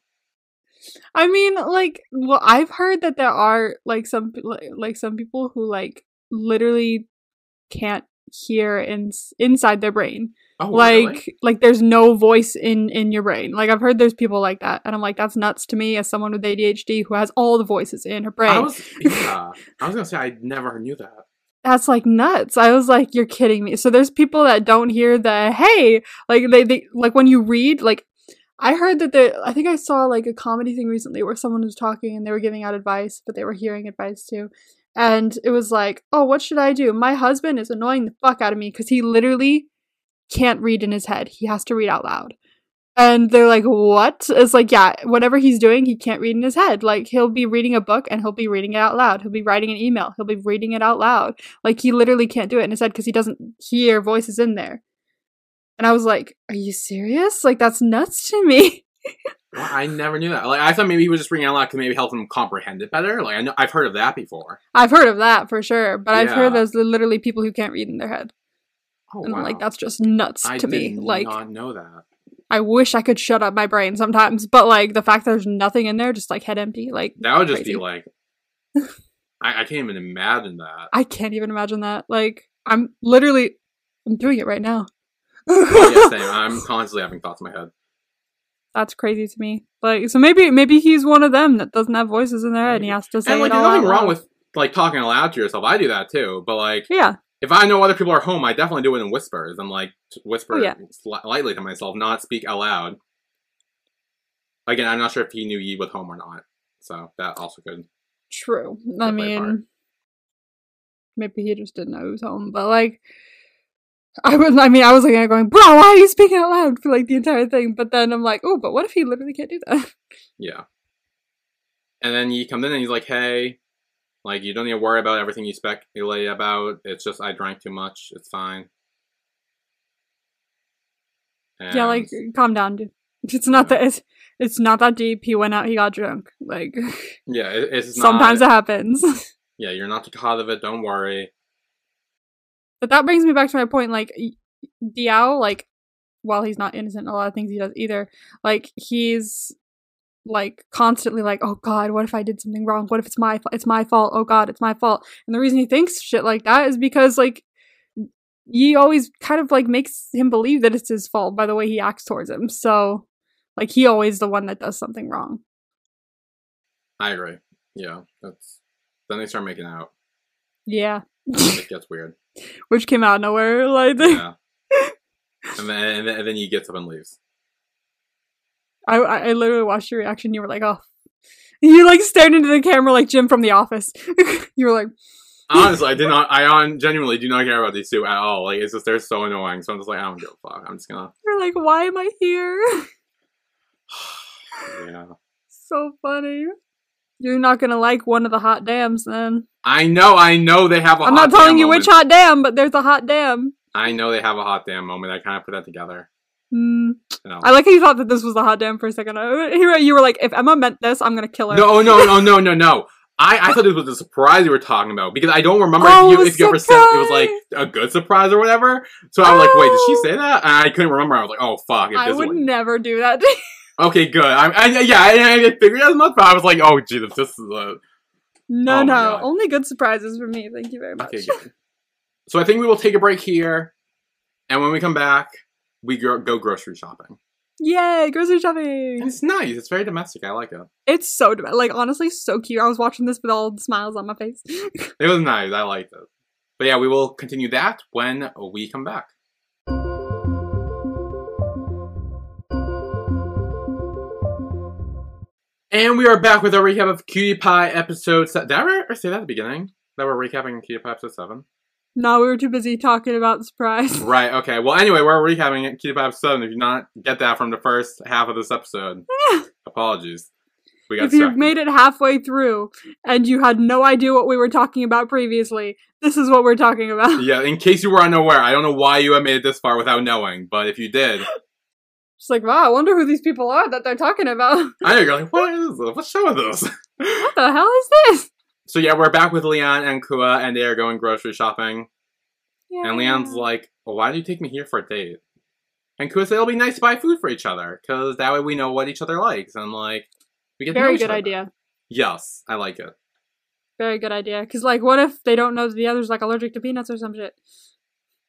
I mean, like, well, I've heard that there are like some like some people who like literally can't hear in inside their brain. Oh, like, really? like there's no voice in in your brain. Like I've heard there's people like that, and I'm like, that's nuts to me as someone with ADHD who has all the voices in her brain. I was, [laughs] yeah. I was gonna say I never knew that. that's like nuts. I was like, you're kidding me. So there's people that don't hear the hey, like they, they like when you read, like I heard that there I think I saw like a comedy thing recently where someone was talking and they were giving out advice, but they were hearing advice too. And it was like, oh, what should I do? My husband is annoying the fuck out of me because he literally can't read in his head. He has to read out loud. And they're like, what? It's like, yeah, whatever he's doing, he can't read in his head. Like, he'll be reading a book and he'll be reading it out loud. He'll be writing an email. He'll be reading it out loud. Like, he literally can't do it in his head because he doesn't hear voices in there. And I was like, are you serious? Like, that's nuts to me. [laughs] I never knew that. Like, I thought maybe he was just reading out loud to maybe help him comprehend it better. Like, I know I've heard of that before. I've heard of that for sure, but I've heard Yeah. there's literally people who can't read in their head. Oh, And wow. like, that's just nuts I to me. Like, not know that. I wish I could shut up my brain sometimes, but like, the fact that there's nothing in there, just like head empty, like, That would just crazy. be like, [laughs] I, I can't even imagine that. I can't even imagine that. Like, I'm literally, I'm doing it right now. oh, yeah, [laughs] same. I'm constantly having thoughts in my head. That's crazy to me. Like, so maybe maybe he's one of them that doesn't have voices in their head, and he has to say And like, there's nothing wrong with like talking aloud to yourself. I do that too. But like, Yeah, if I know other people are home, I definitely do it in whispers I'm like whisper Oh, yeah. sli- lightly to myself, not speak out loud. Again, I'm not sure if he knew Yi was home or not, so that also could. true. I Could play a part. mean, maybe he just didn't know he was home, but like, I was. I mean, I was looking at it going, bro, why are you speaking out loud for like the entire thing? But then I'm like, oh, but what if he literally can't do that? Yeah. And then he comes in and he's like, "Hey, like you don't need to worry about everything you speculate about. It's just I drank too much. It's fine." yeah, like, calm down, dude. It's not mm-hmm. that. It's, it's not that deep. He went out. He got drunk. Like, yeah, it, it's not, sometimes it happens. [laughs] yeah, you're not the cause of it. Don't worry. But that brings me back to my point. Like Diao, like while he's not innocent in a lot of things he does either, like he's like constantly like, oh God, what if I did something wrong? What if it's my it's my fault? Oh God, it's my fault. And the reason he thinks shit like that is because like Yi always kind of like makes him believe that it's his fault by the way he acts towards him. So like he always the one that does something wrong. I agree. Yeah, that's. Then they start making out. Yeah, It gets weird. Which came out of nowhere. Like Yeah. [laughs] and then and then, and then he gets up and leaves. I, I I literally watched your reaction. You were like, oh. [laughs] You like stared into the camera like Jim from The Office. [laughs] you were like, Honestly, I did not. I on genuinely do not care about these two at all. Like it's just they're so annoying. So I'm just like, I don't give a fuck. I'm just gonna. you're like, why am I here? [sighs] Yeah. so funny. You're not gonna like one of the hot dams then. I know. I know they have a. I'm not telling you moment. which hot damn, but there's a hot damn. I know they have a hot damn moment. I kind of put that together. Mm. Know. I like how you thought that this was a hot damn for a second. I- You were- like, if Emma meant this, I'm gonna kill her. No, no, no, no, no, no. [laughs] I, I thought this was a surprise you were talking about because I don't remember Oh, if, you, if you ever said it was like a good surprise or whatever. So I was like, wait, did she Oh. say that? And I couldn't remember. I was like, oh fuck. If I this would never do that. Okay, good. I, I, yeah, I, I figured as much, but I was like, oh Jesus, this is a no, Oh no, only good surprises for me. Thank you very much. okay. Good. So I think we will take a break here, and when we come back, we go, go grocery shopping. Yay, grocery shopping! it's nice. It's very domestic. I like it. It's so dom- like honestly so cute. I was watching this with all the smiles on my face. It was nice. I liked it. But yeah, we will continue that when we come back. And we are back with our recap of Cutie Pie episode. Se- Did I ever say that at the beginning? That we're recapping Cutie Pie episode seven. no, we were too busy talking about the surprise. [laughs] Right. Okay. Well, anyway, we're recapping it, Cutie Pie episode seven. If you not get that from the first half of this episode, [laughs] apologies. We got if you've distracted. made it halfway through and you had no idea what we were talking about previously, this is what we're talking about. Yeah. In case you were unaware, I don't know why you have made it this far without knowing, but if you did, Just like, wow, I wonder who these people are that they're talking about. [laughs] I know you're like, what is this? What show is this? what the hell is this? So yeah, we're back with Lian and Kua, and they are going grocery shopping. Yeah. And Lian's like, well, "Why do you take me here for a date?" And Kua said, "It'll be nice to buy food for each other, because that way we know what each other likes, and like we get very good other." idea. Yes, I like it. Very good idea. Because, like, what if they don't know that the other's like allergic to peanuts or some shit?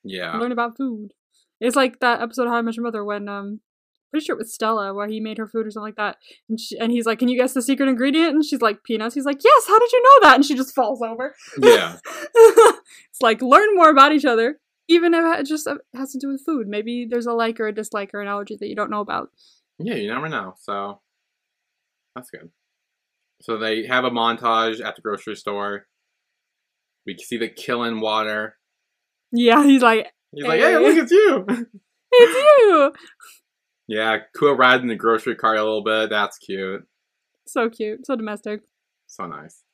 Yeah, Learn about food. It's like that episode of How I Met Your Mother when um, pretty sure it was Stella where he made her food or something like that, and she, and he's like, "Can you guess the secret ingredient?" And she's like, "Peanuts." He's like, "Yes. How did you know that?" And she just falls over. yeah, [laughs] it's like learn more about each other, even if it just uh, has to do with food. Maybe there's a like or a dislike or an allergy that you don't know about. yeah. You never know. So that's good. So they have a montage at the grocery store. We see the killing water. Yeah, he's like, He's like, "Hey, look, it's you." [laughs] "It's you." Yeah, Kua riding the grocery cart a little bit. That's cute. So cute, so domestic. So nice.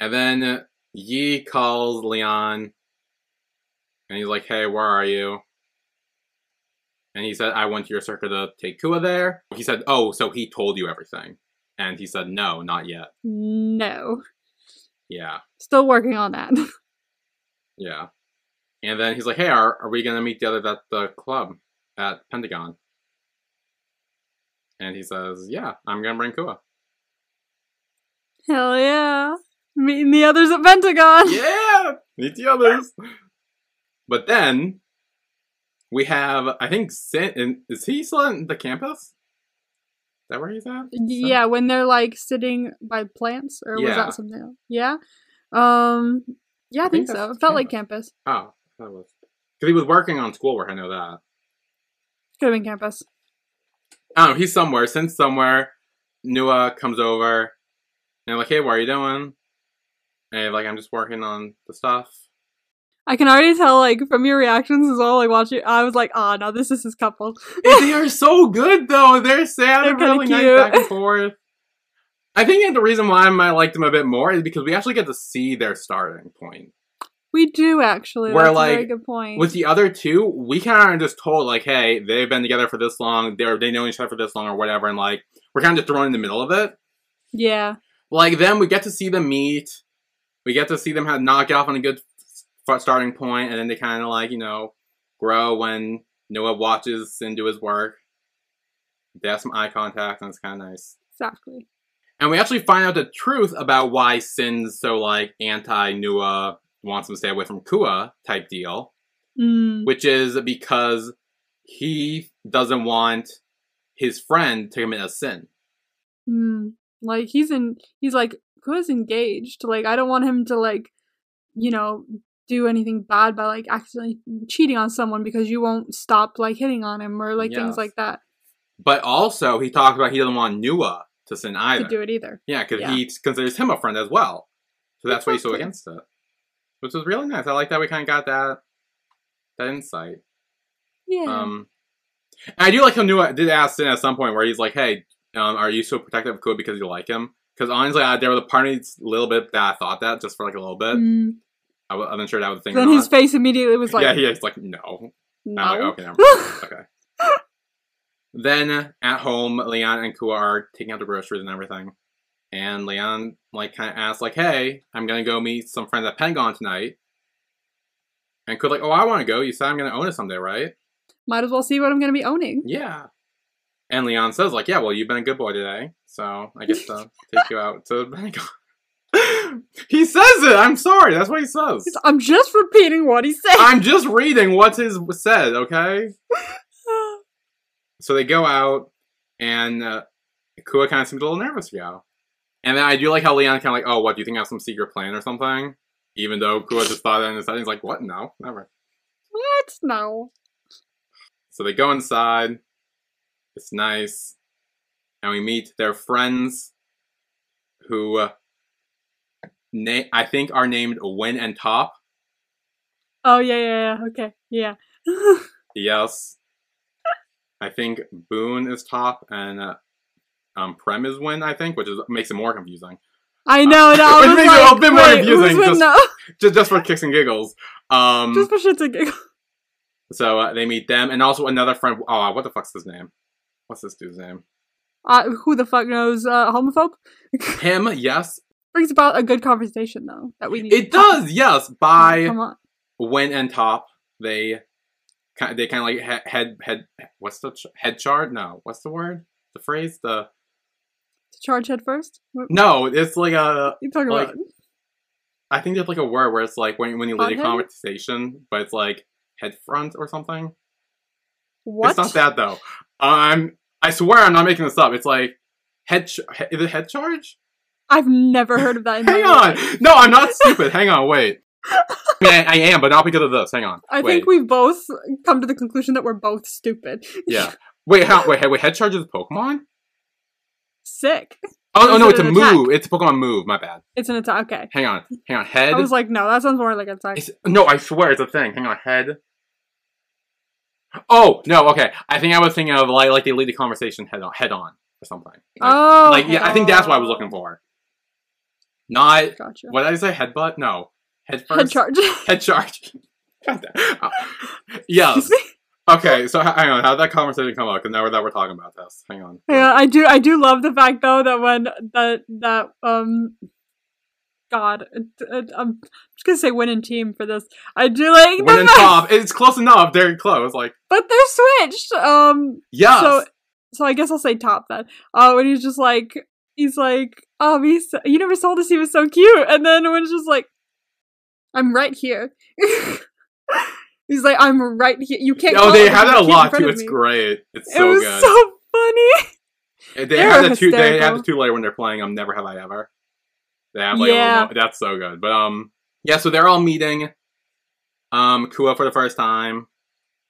And then Yi calls Lian and he's like, Hey, where are you? And he said, I went to your circuit to take Kua there. He said, Oh, so he told you everything. And he said, No, not yet. No, Yeah, still working on that. [laughs] yeah. And then he's like, Hey, are, are we going to meet the others at the club at Pentagon? And he says, Yeah, I'm going to bring Kua. Hell yeah, meeting the others at Pentagon. [laughs] yeah, meet the others. But then we have, I think, Sin. Is he still in the campus? Is that where he's at? Yeah, when they're like sitting by plants, or was that something else? Yeah. Um. Yeah, I, I think, think so. It felt like campus. Oh, that was because he was working on schoolwork. I know that. Could have been campus. I don't know. He's somewhere. Since somewhere, Nua comes over and like, hey, what are you doing? And like, I'm just working on the stuff. I can already tell, like, from your reactions as well. Like watching, I was like, "Ah, no, this is his couple." They [laughs] are so good though. They're sad They're and really nice back and [laughs] forth. I think the reason why I might like them a bit more is because we actually get to see their starting point. We do actually. Where, That's a very like, good point. With the other two, we kind of are just told like, hey, they've been together for this long, they're they know each other for this long or whatever, and like we're kind of thrown in the middle of it. yeah, Like then we get to see them meet. We get to see them have knock off on a good starting point, and then they kind of like you know grow when Nua watches Sin do his work. They have some eye contact, and it's kind of nice. exactly. And we actually find out the truth about why Sin's so like anti Nua wants him to stay away from Kua type deal, Mm, which is because he doesn't want his friend to commit a sin. mm. Like he's in. He's like, who's engaged? Like, I don't want him to like, you know, do anything bad by like accidentally cheating on someone because you won't stop like hitting on him or like Yes. things like that But also, he talks about he doesn't want Nua to sin either. to do it either. Yeah, because Yeah. he considers him a friend as well. So that's why he's so against it. Which was really nice. I like that we kind of got that that insight. Yeah. Um, I do like how Nua did ask Sin at some point where he's like, "Hey, um, are you so protective of Kua because you like him?" Because honestly, I, there was a part of me a little bit that I thought that just for like a little bit. Mm. I wasn't sure that was the thing. Then his face immediately was like, yeah, he's like, no. no. I'm like, okay, never [laughs] okay. then at home, Lian and Kua are taking out the groceries and everything. And Lian like kind of asks like, "Hey, I'm gonna go meet some friends at Pentagon tonight." And Kua's like, "Oh, I want to go. You said I'm gonna own it someday, right?" Might as well see what I'm gonna be owning. Yeah. And Lian says like, "Yeah, well, you've been a good boy today, so I get to [laughs] take you out to Pentagon." [laughs] he says it. I'm sorry. That's what he says. I'm just repeating what he said. I'm just reading what is said. Okay. [laughs] So they go out, and uh, Kua kind of seems a little nervous to go. And then I do like how Lian kind of like, oh, what, do you think I have some secret plan or something? Even though Kua just thought that in his head. He's like, what? No, never. what? No. So they go inside. It's nice. And we meet their friends who uh, na- I think are named Win and Top. Oh yeah, yeah, yeah. Okay, yeah. [laughs] Yes. I think Boun is top and uh, um, Prem is Win, I think, which is makes it more confusing. I know. No, Which I [laughs] was it a bit more wait, confusing, just- now? [laughs] Just, just for kicks and giggles. Um, just for shits and giggles. so uh, they meet them and also another friend. Oh, what the fuck's his name? What's this dude's name? Uh, who the fuck knows? Uh, homophobe [laughs] Him, yes. brings about a good conversation though that we need. It does, yes. By Come on. Win and Top, they kind they kind of like head head. What's the ch- head chart? No, what's the word? The phrase? The Charge head first. What no, it's like a. you talking like, about? I think there's like a word where it's like when when you lead a conversation, but it's like head front or something. What? It's not that though. I'm. I swear I'm not making this up. It's like head. Ch- is it head charge? I've never heard of that. In Hang my on. life. No, I'm not stupid. [laughs] Hang on. Wait. I, I, am, but not because of this. Hang on. I wait. think we've both come to the conclusion that we're both stupid. Yeah. [laughs] Wait. How? Wait. Wait. Head charge is Pokemon? Sick. Oh, oh no, it's a attack? move. It's a Pokemon move. My bad. It's an attack. Okay. Hang on. Hang on. Head. I was like, no, that sounds more like an attack. It's- no, I swear it's a thing. Hang on. Head. Oh no. Okay. I think I was thinking of like like they lead the conversation head on head on or something. Like, oh. like yeah, I think that's what I was looking for. Not Gotcha. what did I say? Headbutt? No. Head first. Head charge. Head charge. God damn. Uh, yes. Okay, so hang on. How did that conversation come up? Because now that we're talking about this, hang on. Yeah, I do. I do love the fact though that when that that um, God, it, it, I'm just gonna say winning team for this. I do like Win and top. It's close enough. They're close. Like but they're switched. Um, yeah. so so I guess I'll say top then. Uh, when he's just like he's like, oh, he's you never told us he was so cute, and then when it's just like, I'm right here. [laughs] he's like, I'm right here. You can't. oh, they have that a lot too. It's great. It's so It was good. so funny. [laughs] they they have the two. They have the two layer when they're playing um Never Have I Ever. They have like a Yeah. little, that's so good. But um yeah, so they're all meeting um Kua for the first time.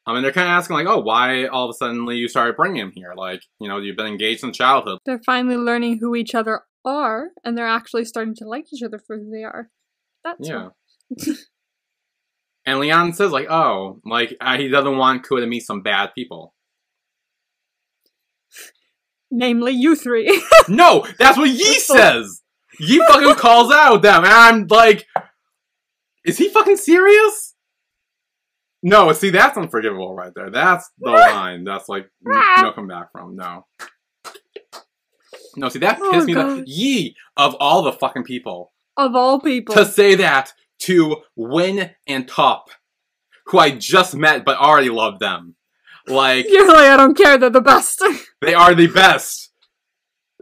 Um, and they're kind of asking like, oh, why all of a sudden you started bringing him here? Like, you know, you've been engaged since childhood. They're finally learning who each other are, and they're actually starting to like each other for who they are. That's Yeah. [laughs] And Lian says like, oh, like uh, he doesn't want Kua to meet some bad people. namely you three. [laughs] No, that's what Yi says. Yi fucking calls out them, and I'm like, is he fucking serious? No, see, that's unforgivable right there. That's the line. That's like no come back from. No. No, see, that Oh, pissed me. God. That Yi of all the fucking people of all people. to say that to Win and Top, who I just met but already love them. Like You're like, I don't care, they're the best. [laughs] they are the best.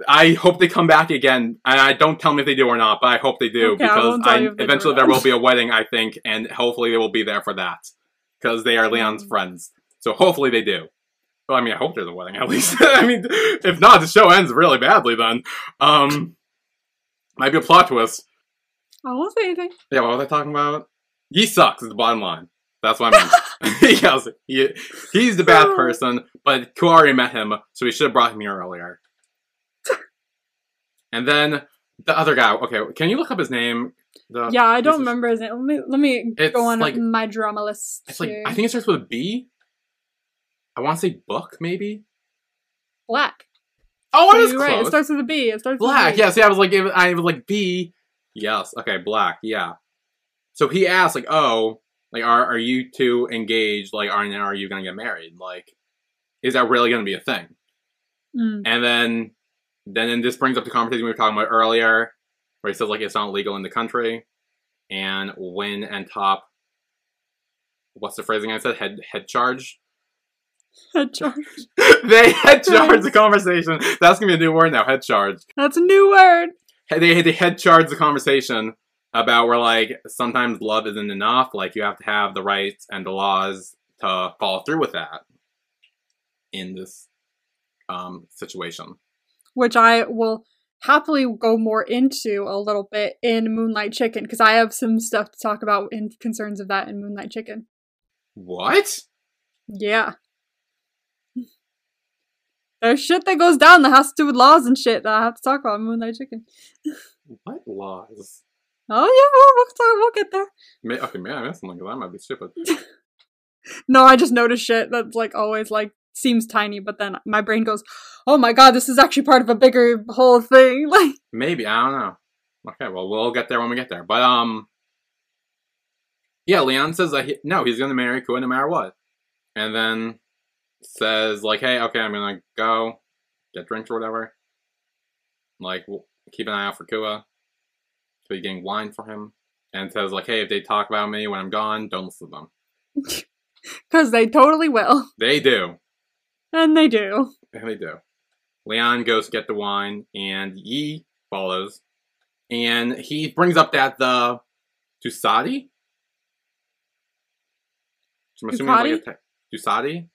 I hope they come back again. And I don't tell me if they do or not, but I hope they do Okay, because won't I, they eventually there will be a wedding, I think, and hopefully they will be there for that because they are Lian's Mm. friends. So hopefully they do. Well, I mean, I hope there's a wedding at least. [laughs] I mean, if not, the show ends really badly. Then, um, might be a plot twist. I won't say anything. Yeah, what was I talking about? He sucks. Is the bottom line. That's what I meant. [laughs] [laughs] yes, he, he's the bad oh. person, but Ku already met him, so we should have brought him here earlier. [laughs] And then the other guy. Okay, can you look up his name? The, yeah, I don't remember his name. Let me let me It's go on like- my drama list. It's like. I think it starts with a B. I want to say book, maybe. black. Oh, So I was close. right. It starts with a B. It starts Black. with a B. Yeah. See, I was like, it I was like B. Yes. Okay. Black. Yeah. So he asked, like, oh, like, are are you two engaged? Like, are are you gonna get married? Like, is that really going to be a thing? Mm. And then, then then this brings up the conversation we were talking about earlier, where he says like it's not legal in the country, and Win and Top, what's the phrasing I said? Head head charge. Head charge. [laughs] they head [laughs] charge the conversation. That's gonna be a new word now. Head charge. That's a new word. They they head charge the conversation about where like sometimes love isn't enough. Like you have to have the rights and the laws to follow through with that in this um situation. which I will happily go more into a little bit in Moonlight Chicken because I have some stuff to talk about in concerns of that in Moonlight Chicken. What? Yeah. There's shit that goes down that has to do with laws and shit that I have to talk about in Moonlight Chicken. What laws? Oh yeah, we'll, we'll, talk, we'll get there. May, okay, maybe I missed something because I might be stupid. [laughs] No, I just noticed shit that's like always like seems tiny, but then my brain goes, "Oh my god, this is actually part of a bigger whole thing." [laughs] Like, Maybe I don't know. Okay, well we'll get there when we get there. But um, yeah, Lian says that he, no, he's gonna marry Kua no matter what, and then says like, hey, okay, I'm gonna go get drinks or whatever. Like, we'll keep an eye out for Kua. So he's getting wine for him, and says like, hey, if they talk about me when I'm gone, don't listen to them. [laughs] because they totally will, [laughs] They do. and they do. And they do. Lian goes to get the wine, and Yi follows, and he brings up that the Tusadi. I'm assuming it's like a te- Tusadi.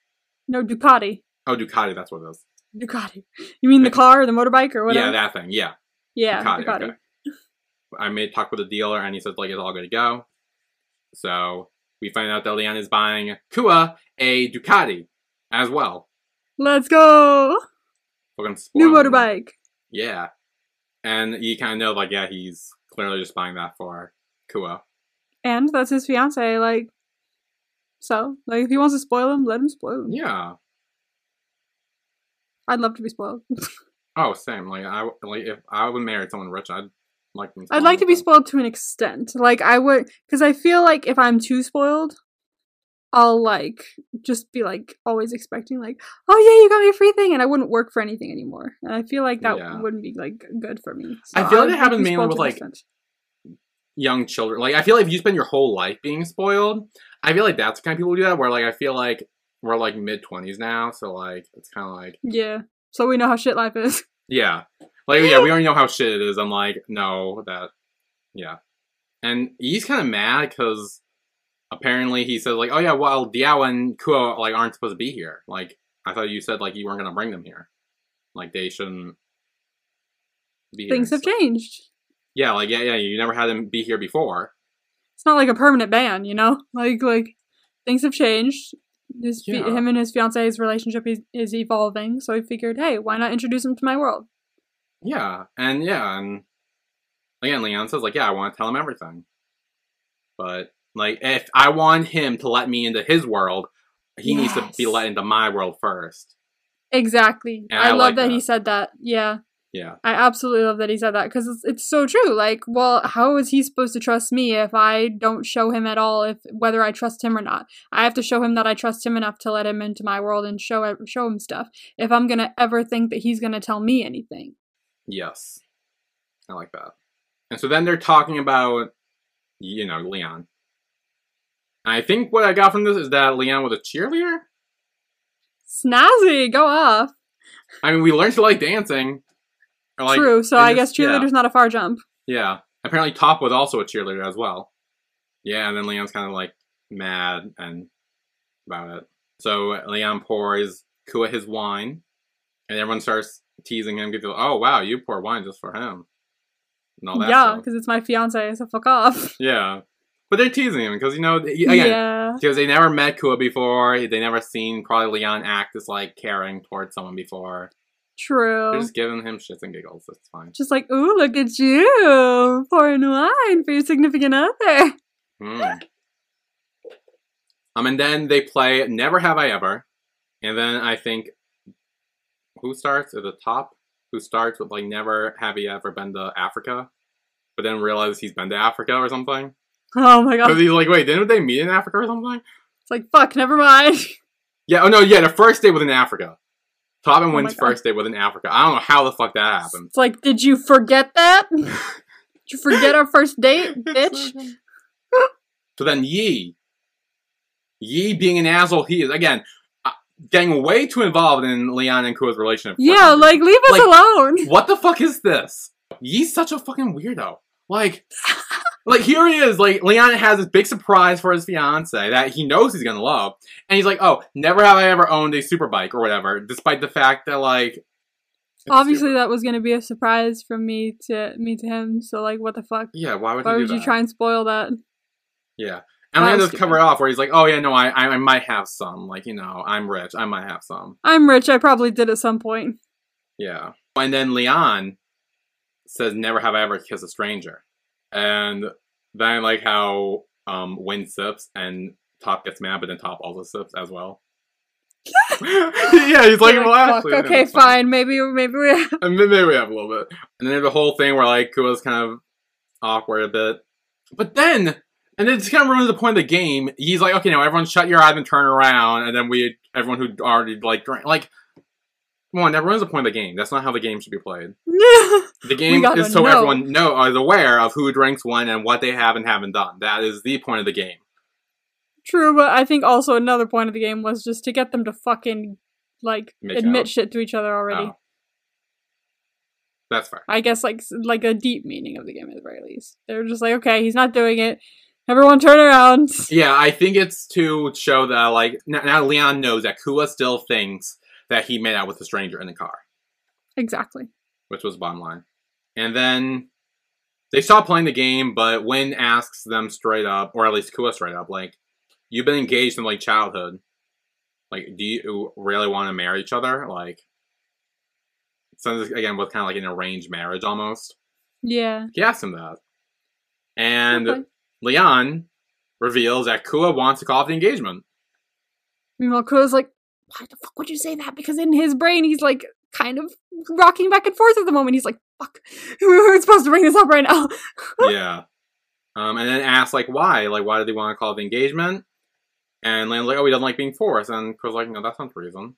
No, Ducati. Oh, Ducati. That's what it is. Ducati. You mean the car or the motorbike or whatever? Yeah, that thing. Yeah, Yeah, Ducati. Ducati. Okay. I made talk with the dealer, and he said like it's all good to go. So we find out that Lian is buying Kua a Ducati as well. Let's go! New motorbike. Yeah. And you kind of know, like, yeah, he's clearly just buying that for Kua. And that's his fiance, like. So, like, if he wants to spoil him, let him spoil him. Yeah. I'd love to be spoiled. [laughs] Oh, same. Like, I like if I would marry someone rich, I'd like them. I'd like to be spoiled to an extent. Like, I would. Because I feel like if I'm too spoiled, I'll, like, just be, like, always expecting, like, oh, yeah, you got me a free thing. And I wouldn't work for anything anymore. And I feel like that Yeah. wouldn't be, like, good for me. I feel like it happens be mainly with, like. Young children. Like, I feel like if you spend your whole life being spoiled, I feel like that's the kind of people who do that. Where like I feel like we're like mid twenties now, so like it's kind of like Yeah. So we know how shit life is. [laughs] yeah, like yeah, we already know how shit it is. I'm like no, that yeah, and he's kind of mad because apparently he says like oh yeah, well Diao and Kua like aren't supposed to be here. Like I thought you said like you weren't gonna bring them here. Like they shouldn't be here. Things have changed. Yeah, like yeah, yeah, you never had them be here before. It's not like a permanent ban, you know? Like, like, things have changed. His, Yeah. him and his fiance's relationship is, is evolving, so I figured, hey, why not introduce him to my world? Yeah, and yeah, and again, Lian says like, yeah, I want to tell him everything, but like, if I want him to let me into his world, he needs to be let into my world first. Exactly. And I, I love like that, he said that. Yeah, Yeah, I absolutely love that he said that because it's, it's so true. Like, well, how is he supposed to trust me if I don't show him at all if whether I trust him or not? I have to show him that I trust him enough to let him into my world and show show him stuff. If I'm gonna ever think that he's gonna tell me anything, yes, I like that. And so then they're talking about, you know, Lian. And I think what I got from this is that Lian was a cheerleader. snazzy, go off. I mean, we learned to like dancing. Like, True. So I this- guess cheerleader's not a far jump. Yeah. Apparently Top was also a cheerleader as well. Yeah, and then Lian's kind of like mad and about it. So uh, Lian pours Kua his wine, and everyone starts teasing him. Gets oh wow, you pour wine just for him, and all that. yeah, because it's my fiance. So fuck off. [laughs] yeah. But they're teasing him because you know they- again Yeah. because they never met Kua before. They never seen probably Lian act as like caring towards someone before. True. They're just giving him shits and giggles. It's fine. Just like, ooh, look at you pouring wine for your significant other. Mm. Um, and then they play Never Have I Ever, and then I think who starts at the top? Who starts with like Never Have You Ever Been to Africa, but then realizes he's been to Africa or something? Oh my god. Because he's like, wait, didn't they meet in Africa or something? It's like, fuck, never mind. Yeah, oh no, yeah, the first date was in Africa. Top and Oh Win's first date was in Africa. I don't know how the fuck that happened. It's like, did you forget that? [laughs] did you forget our first date, [laughs] bitch? So then Yi, Yi being an asshole, he is again uh, getting way too involved in Lian and Kua's relationship. Yeah, like leave us Like- alone. what the fuck is this? Yi's such a fucking weirdo. Like, [laughs] like here he is. Like Lian has this big surprise for his fiance that he knows he's gonna love, and he's like, "Oh, never have I ever owned a super bike or whatever." Despite the fact that like, Obviously, super- that was gonna be a surprise from me to me to him. So like, what the fuck? yeah. Why would Why he would you try and spoil that? Yeah. And That just cover it off where he's like, "Oh yeah, no, I, I I might have some. Like you know, I'm rich. I might have some." I'm rich. I probably did at some point. Yeah. And then Lian says, "Never have I ever kissed a stranger," and then I like how um Win sips and Top gets mad, but then Top also sips as well. [laughs] [laughs] yeah, he's like, You're well, actually, okay, fine." fine. Maybe, maybe we. Then maybe we have a little bit. And then there's the whole thing where like Kua's kind of awkward a bit. But then and then it's kind of ruins the point of the game. He's like, okay, now everyone shut your eyes and turn around, and then we everyone who already like drank like come on, that ruins the point of the game. That's not how the game should be played. [laughs] The game is so know. everyone know is aware of who drinks when and what they have and haven't done. That is the point of the game. True, but I think also another point of the game was just to get them to fucking like Make admit out. shit to each other already. Oh. That's fair. I guess like like a deep meaning of the game at the very least. They're just like, okay, he's not doing it. Everyone turn around. Yeah, I think it's to show that like now Lian knows that Kua still thinks that he made out with a stranger in the car, Exactly. which was the bottom line. And then they stop playing the game, but Win asks them straight up, or at least Kua straight up, like, "You've been engaged from like childhood. Like, do you really want to marry each other? Like, so again with kind of like an arranged marriage almost." Yeah. He asks him that, and Okay. Lian reveals that Kua wants to call off the engagement. Meanwhile, Kua's like, why the fuck would you say that? Because in his brain, he's like kind of rocking back and forth at the moment. He's like, fuck, [laughs] we were supposed to bring this up right now. [laughs] yeah. Um, and then asks like why, like why did they want to call the engagement? And Lian's like, oh, he doesn't like being forced. And Kua's like, no, that's not the reason.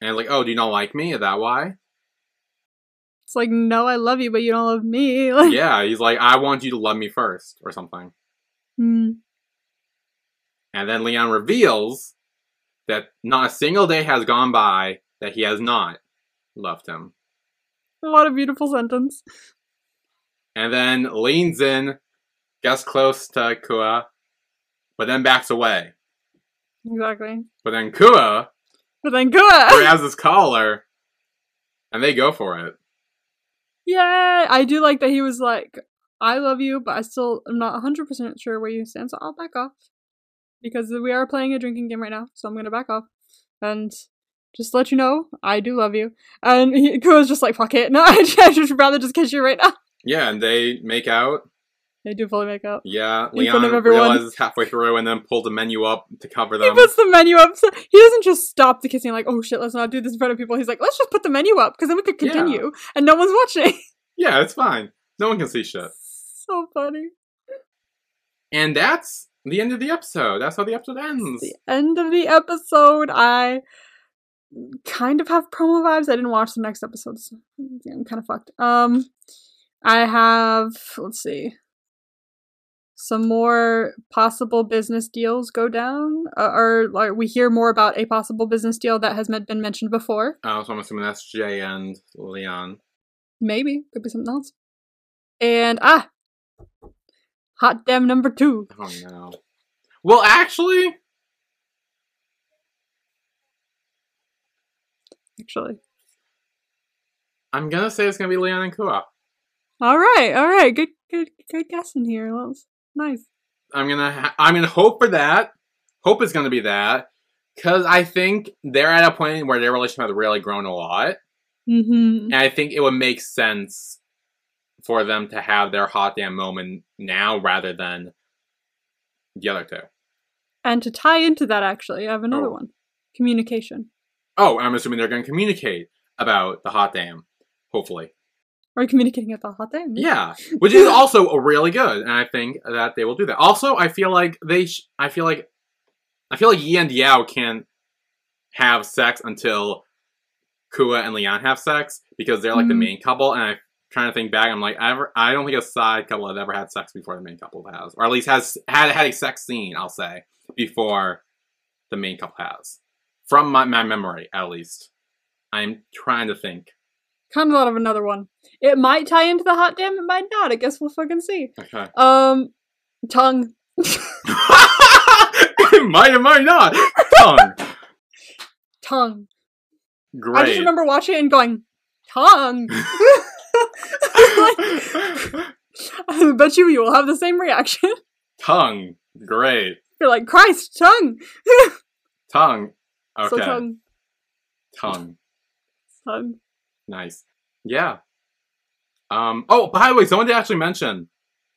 And like, oh, do you not like me? Is that why? It's like, no, I love you, but you don't love me. Like, [laughs] yeah, he's like, I want you to love me first, or something. hmm. And then Lian reveals that not a single day has gone by that he has not loved him. What a beautiful sentence. And then leans in, gets close to Kua, but then backs away. Exactly. But then Kua But then Kua! grabs his collar, and they go for it. Yeah, I do like that he was like, I love you, but I still am not 100% sure where you stand, so I'll back off. Because we are playing a drinking game right now, so I'm gonna back off. And just let you know, I do love you. And [laughs] he was just like, fuck it. [laughs] No, I just rather just kiss you right now. Yeah, and they make out. They do fully make up. Yeah, In front of Lian everyone. realizes halfway through and then pulls the menu up to cover them. He puts the menu up. So he doesn't just stop the kissing, like, oh shit, let's not do this in front of people. He's like, let's just put the menu up, because then we could Yeah. continue, and no one's watching. [laughs] Yeah, it's fine. No one can see shit. so funny. And that's the end of the episode. That's how the episode ends. the end of the episode. I kind of have promo vibes. I didn't watch the next episode, so I'm kind of fucked. Um, I have let's see, some more possible business deals go down, uh, or like we hear more about a possible business deal that has met- been mentioned before. Uh, so I'm assuming that's Jay and Lian. Maybe could be something else. And ah, hot damn number two. Oh no. Well, actually, Actually, I'm gonna say it's gonna be Lian and Kua. all right, all right, good, good, good guessing here. That was nice. I'm gonna ha- I'm gonna hope for that. Hope it's gonna be that because I think they're at a point where their relationship has really grown a lot, Mm-hmm. and I think it would make sense for them to have their hot damn moment now rather than the other two. And to tie into that, actually, I have another Oh. one communication. Oh, I'm assuming they're gonna communicate about the hot damn. Hopefully, Or communicating at the hot damn? yeah, which is also really good, and I think that they will do that. Also, I feel like they, sh- I feel like, I feel like Yi and Yao can have sex until Kua and Lian have sex because they're like the Mhm. main couple. And I'm trying to think back. I'm like, I, ever, I don't think a side couple has ever had sex before the main couple has, or at least has had had a sex scene. I'll say before the main couple has, from my, my memory at least. I'm trying to think. Kind of thought of another one. It might tie into the hot damn. It might not. I guess we'll fucking see. Okay. Um, tongue. [laughs] [laughs] it might, it might not. Tongue. tongue. Great. I just remember watching it and going, tongue. [laughs] [laughs] I bet you you will have the same reaction. [laughs] tongue. Great. You're like, Christ, tongue. [laughs] Tongue. Okay. So tongue, tongue. tongue. Nice. Yeah. Um. Oh, by the way, someone did actually mention.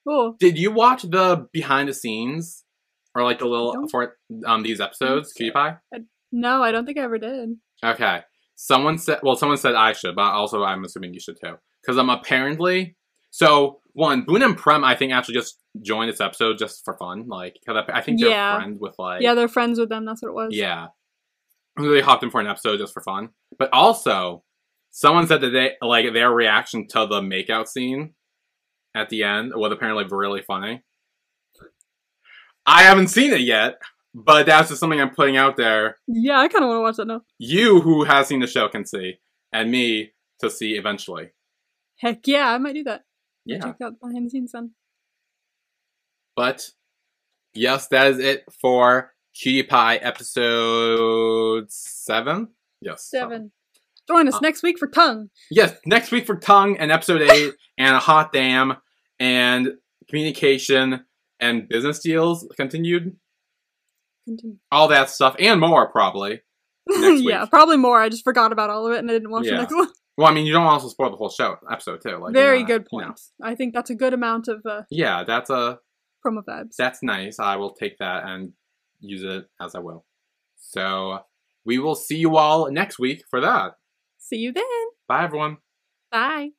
Cool. Did you watch the behind the scenes, or like the little for um these episodes, think Cutie Pie? No, I don't think I ever did. Okay. Someone said. Well, someone said I should, but also I'm assuming you should too, because I'm apparently. So one, Boun and Prem, I think actually just joined this episode just for fun, like because I, I think they're Yeah. friends with like yeah, they're friends with them. That's what it was. Yeah. They hopped in for an episode just for fun. But also, someone said that they like their reaction to the makeout scene at the end was apparently really funny. I haven't seen it yet, but that's just something I'm putting out there. Yeah, I kind of want to watch that now. You who has seen the show can see, and me to see eventually. Heck yeah, I might do that. Yeah. Check out behind the scenes then. But yes, that is it for Cutie Pie episode seven. Yes. Seven. Join us Uh, next week for tongue. Yes, next week for Tongue and episode 8 [laughs] and a hot damn and communication and business deals continued. Continue. All that stuff and more probably. [laughs] Yeah, probably more. I just forgot about all of it and I didn't watch Yeah. the next one. Well, I mean, you don't also spoil the whole show episode too. Like, Very good you know. point. I think that's a good amount of uh, Yeah, that's a promo vibes. that's nice. I will take that and use it as I will. So we will see you all next week for that. See you then. Bye everyone. Bye.